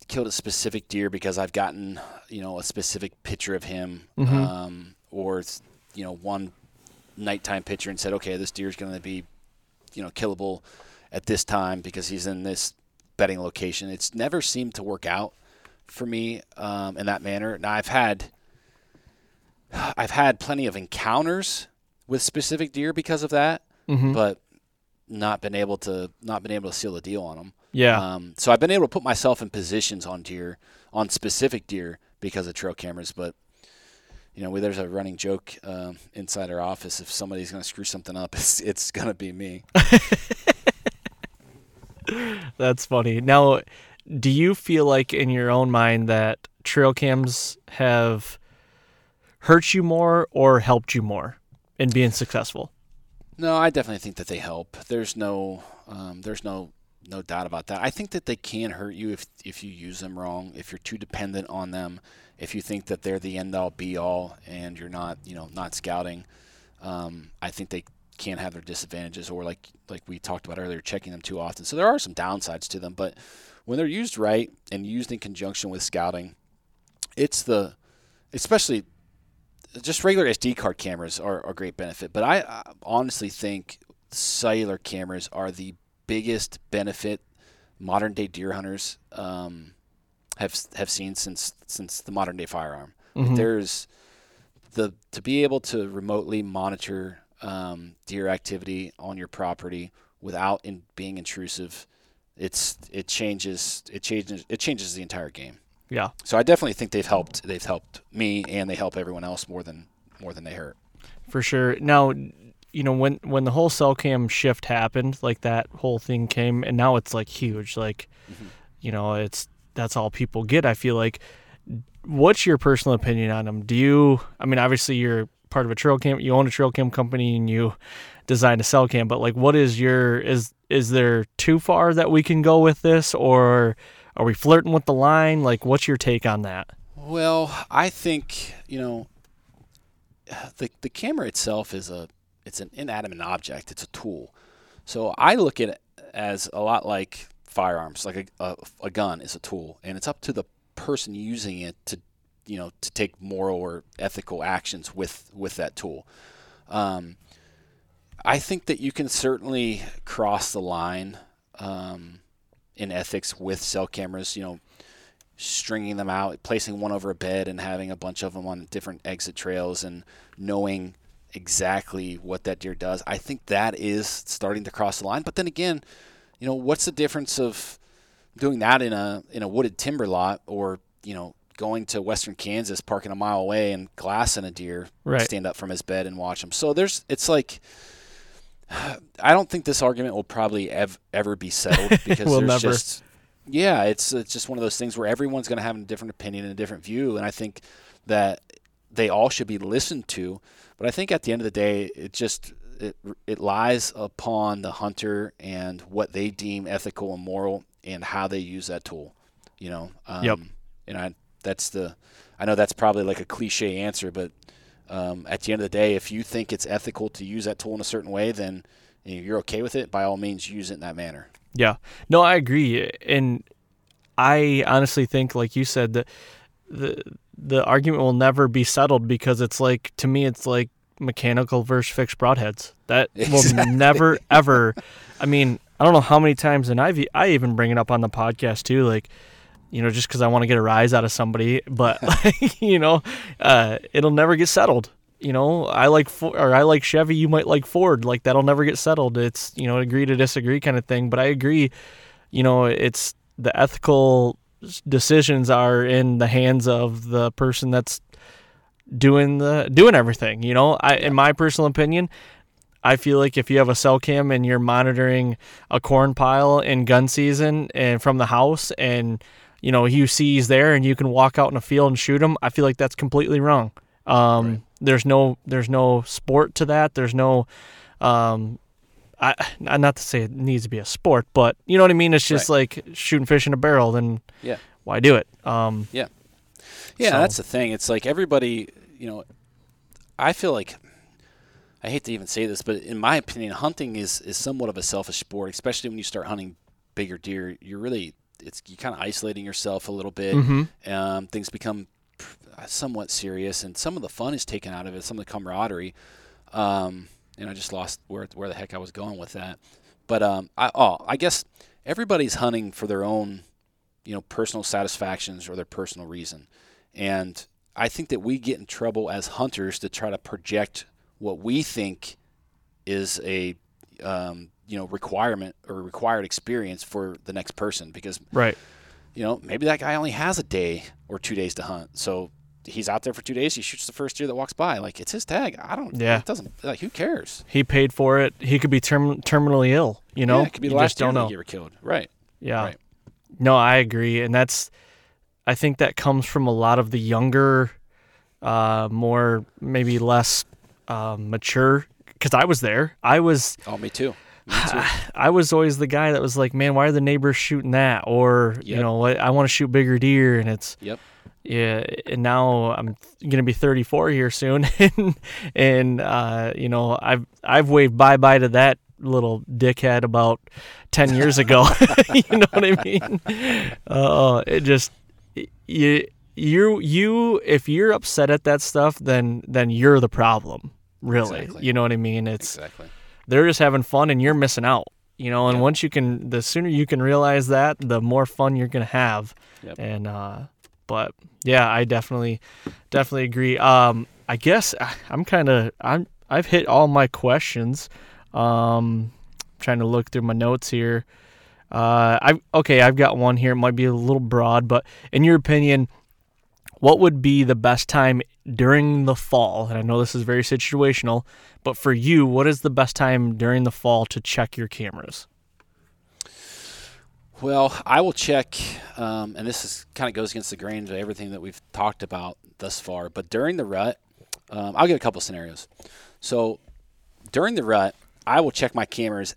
killed a specific deer because I've gotten you know a specific picture of him Mhm. um, or you know one nighttime picture and said okay this deer is going to be you know killable at this time because he's in this bedding location. It's never seemed to work out for me um, in that manner. Now I've had I've had plenty of encounters with specific deer because of that, Mm-hmm. but not been able to not been able to seal the deal on them. yeah. Um, so I've been able to put myself in positions on deer on specific deer because of trail cameras, but you know, there's a running joke um, inside our office. If somebody's going to screw something up, <laughs> it's it's going to be me. <laughs> That's funny. Now, do you feel like in your own mind that trail cams have hurt you more or helped you more in being successful? No, I definitely think that they help. There's no, um, there's no, no doubt about that. I think that they can hurt you if if you use them wrong, if you're too dependent on them, if you think that they're the end all be all, and you're not, you know, not scouting. Um, I think they can have their disadvantages, or like like we talked about earlier, checking them too often. So there are some downsides to them, but when they're used right and used in conjunction with scouting, it's the, especially just regular SD card cameras are a great benefit, but I, I honestly think cellular cameras are the biggest benefit modern day deer hunters um, have have seen since since the modern day firearm. Mhm. There's the to be able to remotely monitor um, deer activity on your property without in being intrusive. It's it changes it changes it changes the entire game. Yeah. So I definitely think they've helped. They've helped me, and they help everyone else more than more than they hurt. For sure. Now, you know, when when the whole cell cam shift happened, like that whole thing came, and now it's like huge. Like, Mhm. you know, it's that's all people get. I feel like. What's your personal opinion on them? Do you? I mean, obviously you're part of a trail cam. You own a trail cam company, and you design a cell cam. But like, what is your is is there too far that we can go with this, or are we flirting with the line? Like, what's your take on that? Well, I think you know the the camera itself is a it's an inanimate object. It's a tool. So I look at it as a lot like firearms, like a, a, a gun is a tool, and it's up to the person using it to you know to take moral or ethical actions with with that tool. Um, I think that you can certainly cross the line um, in ethics with cell cameras. You know, stringing them out, placing one over a bed, and having a bunch of them on different exit trails, and knowing exactly what that deer does. I think that is starting to cross the line. But then again, you know, what's the difference of doing that in a in a wooded timber lot, or you know, going to western Kansas, parking a mile away, and glassing a deer, Right. stand up from his bed and watch him. So there's, it's like. <sighs> I don't think this argument will probably ev- ever be settled <laughs> because Will there's never. just yeah, it's it's just one of those things where everyone's going to have a different opinion and a different view, and I think that they all should be listened to. But I think at the end of the day, it just it, it lies upon the hunter and what they deem ethical and moral, and how they use that tool. You know, um, Yep. And I that's the I know that's probably like a cliche answer, but um, at the end of the day, if you think it's ethical to use that tool in a certain way, then you know, you're okay with it. By all means, use it in that manner. Yeah. No, I agree. And I honestly think, like you said, that the the argument will never be settled because it's like to me it's like mechanical versus fixed broadheads. That <laughs> will never ever I mean, I don't know how many times, and I I even bring it up on the podcast too, like you know, just because I want to get a rise out of somebody, <laughs> but <laughs> like, you know, uh, it'll never get settled. You know, I like Ford, or I like Chevy. You might like Ford. Like that'll never get settled. It's you know, agree to disagree kind of thing. But I agree. You know, it's the ethical decisions are in the hands of the person that's doing the doing everything. You know, I in my personal opinion, I feel like if you have a cell cam and you're monitoring a corn pile in gun season and from the house and you know you see he's there and you can walk out in a field and shoot him, I feel like that's completely wrong. Um, right. There's no there's no sport to that. There's no um, I not to say it needs to be a sport, but you know what I mean. It's just right. like shooting fish in a barrel. Then yeah, why do it? Um, yeah, yeah. So. That's the thing. It's like everybody. You know, I feel like I hate to even say this, but in my opinion, hunting is is somewhat of a selfish sport, especially when you start hunting bigger deer. You're really it's you kind of isolating yourself a little bit. Mm-hmm. Um, things become somewhat serious, and some of the fun is taken out of it, some of the camaraderie. Um, and I just lost where where the heck I was going with that. But um, I oh I guess everybody's hunting for their own, you know, personal satisfactions or their personal reason, and I think that we get in trouble as hunters to try to project what we think is a um, you know requirement or required experience for the next person because right. you know maybe that guy only has a day or two days to hunt. So he's out there for two days he shoots the first deer that walks by. Like it's his tag. I don't yeah. it doesn't like who cares? He paid for it. He could be term- terminally ill you know? Yeah, it could be the you last don't know. he ever killed. Right. Yeah. Right. no i agree. And that's i think that comes from a lot of the younger uh more maybe less um, mature because I was there. I was. Oh, me too. Me <sighs> too. I was always the guy that was like, "Man, why are the neighbors shooting that?" Or yep. you know, I want to shoot bigger deer, and it's. Yep. Yeah, and now I'm gonna be 34 here soon, <laughs> and, and uh, you know I've I've waved bye bye to that little dickhead about 10 years ago. <laughs> you know what I mean? <laughs> Uh, oh, it just you you you if you're upset at that stuff, then then you're the problem really. Exactly. You know what I mean? It's exactly. they're just having fun and you're missing out. You know, and yep. once you can, the sooner you can realize that, the more fun you're gonna have. Yep. And uh, but yeah, I definitely, definitely agree. Um, I guess I'm kind of I'm I've hit all my questions. Um, trying to look through my notes here. Uh, I okay, I've got one here. It might be a little broad, but in your opinion, what would be the best time during the fall? And I know this is very situational, but for you, what is the best time during the fall to check your cameras? Well, I will check, um, and this is kind of goes against the grain of everything that we've talked about thus far. But during the rut, um, I'll give a couple scenarios. So during the rut, I will check my cameras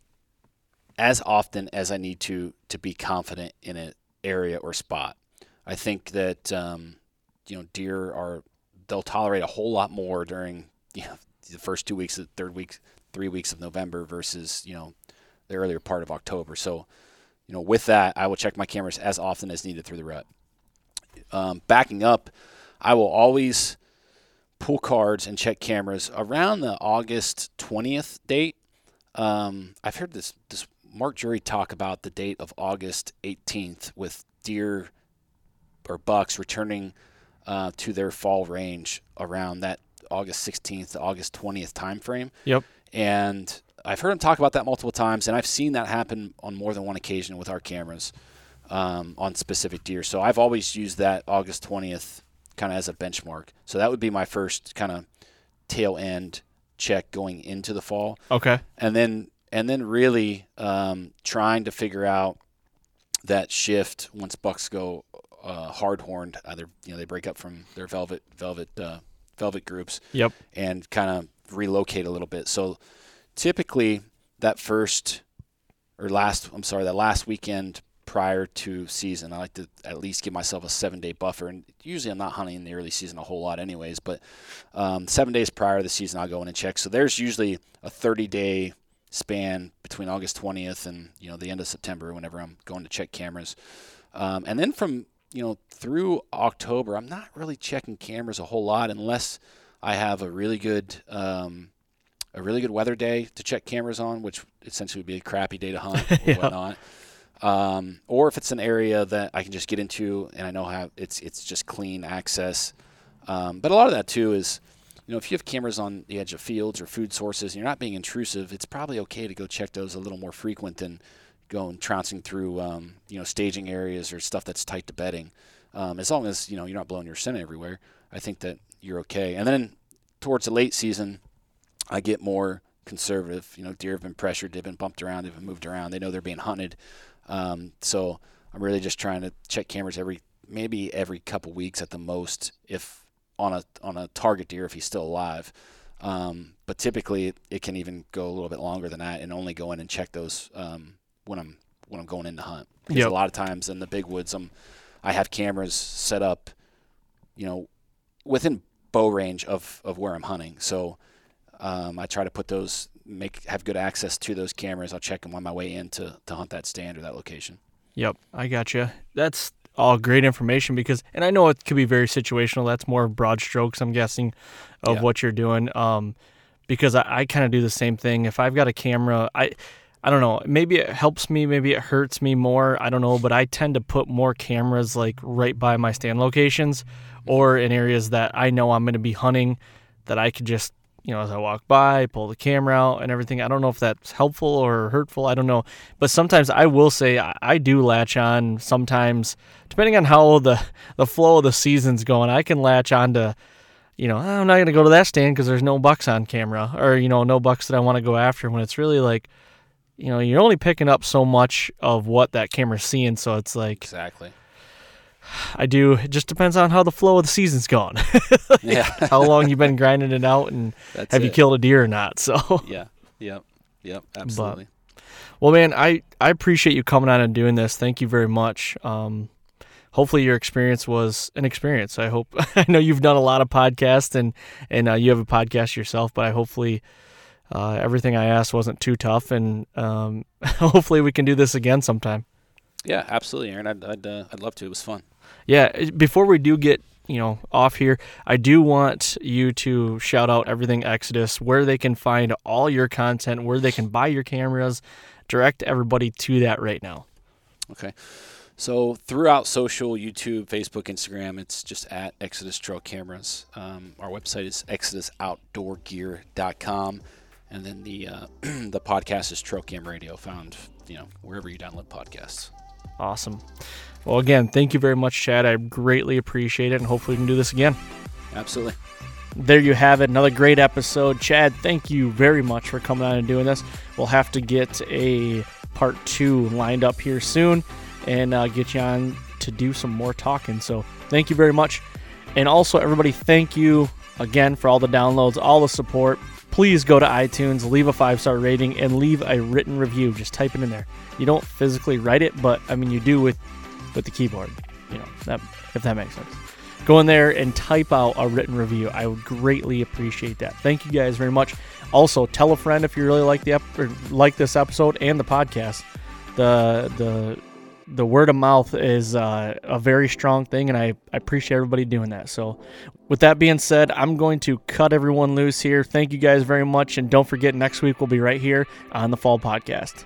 as often as I need to to be confident in an area or spot. I think that um, you know deer are they'll tolerate a whole lot more during <laughs> you know, the first two weeks, the third week, three weeks of November versus you know the earlier part of October. So you know with that, I will check my cameras as often as needed through the rut. Um, backing up, I will always pull cards and check cameras around the August 20th date. Um, I've heard this this Mark Drury talk about the date of August 18th with deer or bucks returning uh, to their fall range around that August 16th to August 20th timeframe. Yep. And I've heard him talk about that multiple times, and I've seen that happen on more than one occasion with our cameras um, on specific deer. So I've always used that August 20th kind of as a benchmark. So that would be my first kind of tail end check going into the fall. Okay. And then and then really um, trying to figure out that shift once bucks go uh, hard horned. Either you know they break up from their velvet velvet uh, velvet groups. Yep. And kind of relocate a little bit. So typically that first or last I'm sorry that last weekend prior to season I like to at least give myself a seven day buffer and usually I'm not hunting in the early season a whole lot anyways but um, seven days prior to the season I'll go in and check so there's usually a 30 day span between August 20th and you know the end of September whenever I'm going to check cameras um, and then from you know, through October, I'm not really checking cameras a whole lot unless I have a really good um, a really good weather day to check cameras on, which essentially would be a crappy day to hunt <laughs> or Yeah. whatnot. Um, or if it's an area that I can just get into and I know how it's it's just clean access. Um, but a lot of that too is, you know, if you have cameras on the edge of fields or food sources and you're not being intrusive, it's probably okay to go check those a little more frequent than going trouncing through, um, you know, staging areas or stuff that's tight to bedding. Um, as long as you know you're not blowing your scent everywhere, I think that you're okay. And then towards the late season, I get more conservative. You know, deer have been pressured, they've been bumped around, they've been moved around. They know they're being hunted. Um, so I'm really just trying to check cameras every maybe every couple weeks at the most, if on a on a target deer if he's still alive. Um, but typically it, it can even go a little bit longer than that, and only go in and check those um, when I'm when I'm going in to hunt. Because Yep. a lot of times in the big woods, I'm I have cameras set up, you know, within bow range of, of where I'm hunting. So um, I try to put those make have good access to those cameras. I'll check them on my way in to, to hunt that stand or that location. Yep, I got you. That's all great information because, and I know it could be very situational. That's more broad strokes, I'm guessing, of Yeah. what you're doing. Um, because I, I kind of do the same thing. If I've got a camera, I, I don't know. Maybe it helps me. Maybe it hurts me more. I don't know. But I tend to put more cameras like right by my stand locations, or in areas that I know I'm going to be hunting, that I could just you know, as I walk by, pull the camera out and everything. I don't know if that's helpful or hurtful. I don't know. But sometimes I will say I, I do latch on sometimes, depending on how the, the flow of the season's going, I can latch on to, you know, I'm not going to go to that stand because there's no bucks on camera or, you know, no bucks that I want to go after when it's really like, you know, you're only picking up so much of what that camera's seeing. So it's like, Exactly. <sighs> I do, it just depends on how the flow of the season's gone, <laughs> Yeah. <laughs> how long you've been grinding it out and <laughs> That's have you killed a deer or not. So. Yeah. Yep. Yep. Absolutely. Well, man, I, I appreciate you coming on and doing this. Thank you very much. Um, hopefully your experience was an experience. I hope <laughs> I know you've done a lot of podcasts and and uh, you have a podcast yourself, but I hopefully uh, everything I asked wasn't too tough, and um, <laughs> hopefully we can do this again sometime. Yeah. Absolutely, Aaron. I'd I'd, uh, I'd love to. It was fun. Yeah, eh, before we do get you know off here, I do want you to shout out everything Exodus, where they can find all your content, where they can buy your cameras. Direct everybody to that right now. Okay. So throughout social, YouTube, Facebook, Instagram, it's just at Exodus Trail Cameras. Um, our website is exodusoutdoorgear.com, and then the uh, <clears throat> the podcast is Trail Cam Radio, found you know wherever you download podcasts. Awesome. Well, again, thank you very much, Chad. I greatly appreciate it, and hopefully we can do this again. Absolutely. There you have it. Another great episode. Chad, thank you very much for coming on and doing this. We'll have to get a part two lined up here soon and uh, get you on to do some more talking. So thank you very much. And also, everybody, thank you again for all the downloads, all the support. Please go to iTunes, leave a five star rating, and leave a written review. Just type it in there. You don't physically write it, but I mean, you do with with the keyboard. You know, that if that makes sense. Go in there and type out a written review. I would greatly appreciate that. Thank you guys very much. Also, tell a friend if you really like the ep- like this episode and the podcast. The the the word of mouth is uh, a very strong thing, and I, I appreciate everybody doing that. So, with that being said, I'm going to cut everyone loose here. Thank you guys very much, and don't forget next week we'll be right here on the Fall Podcast.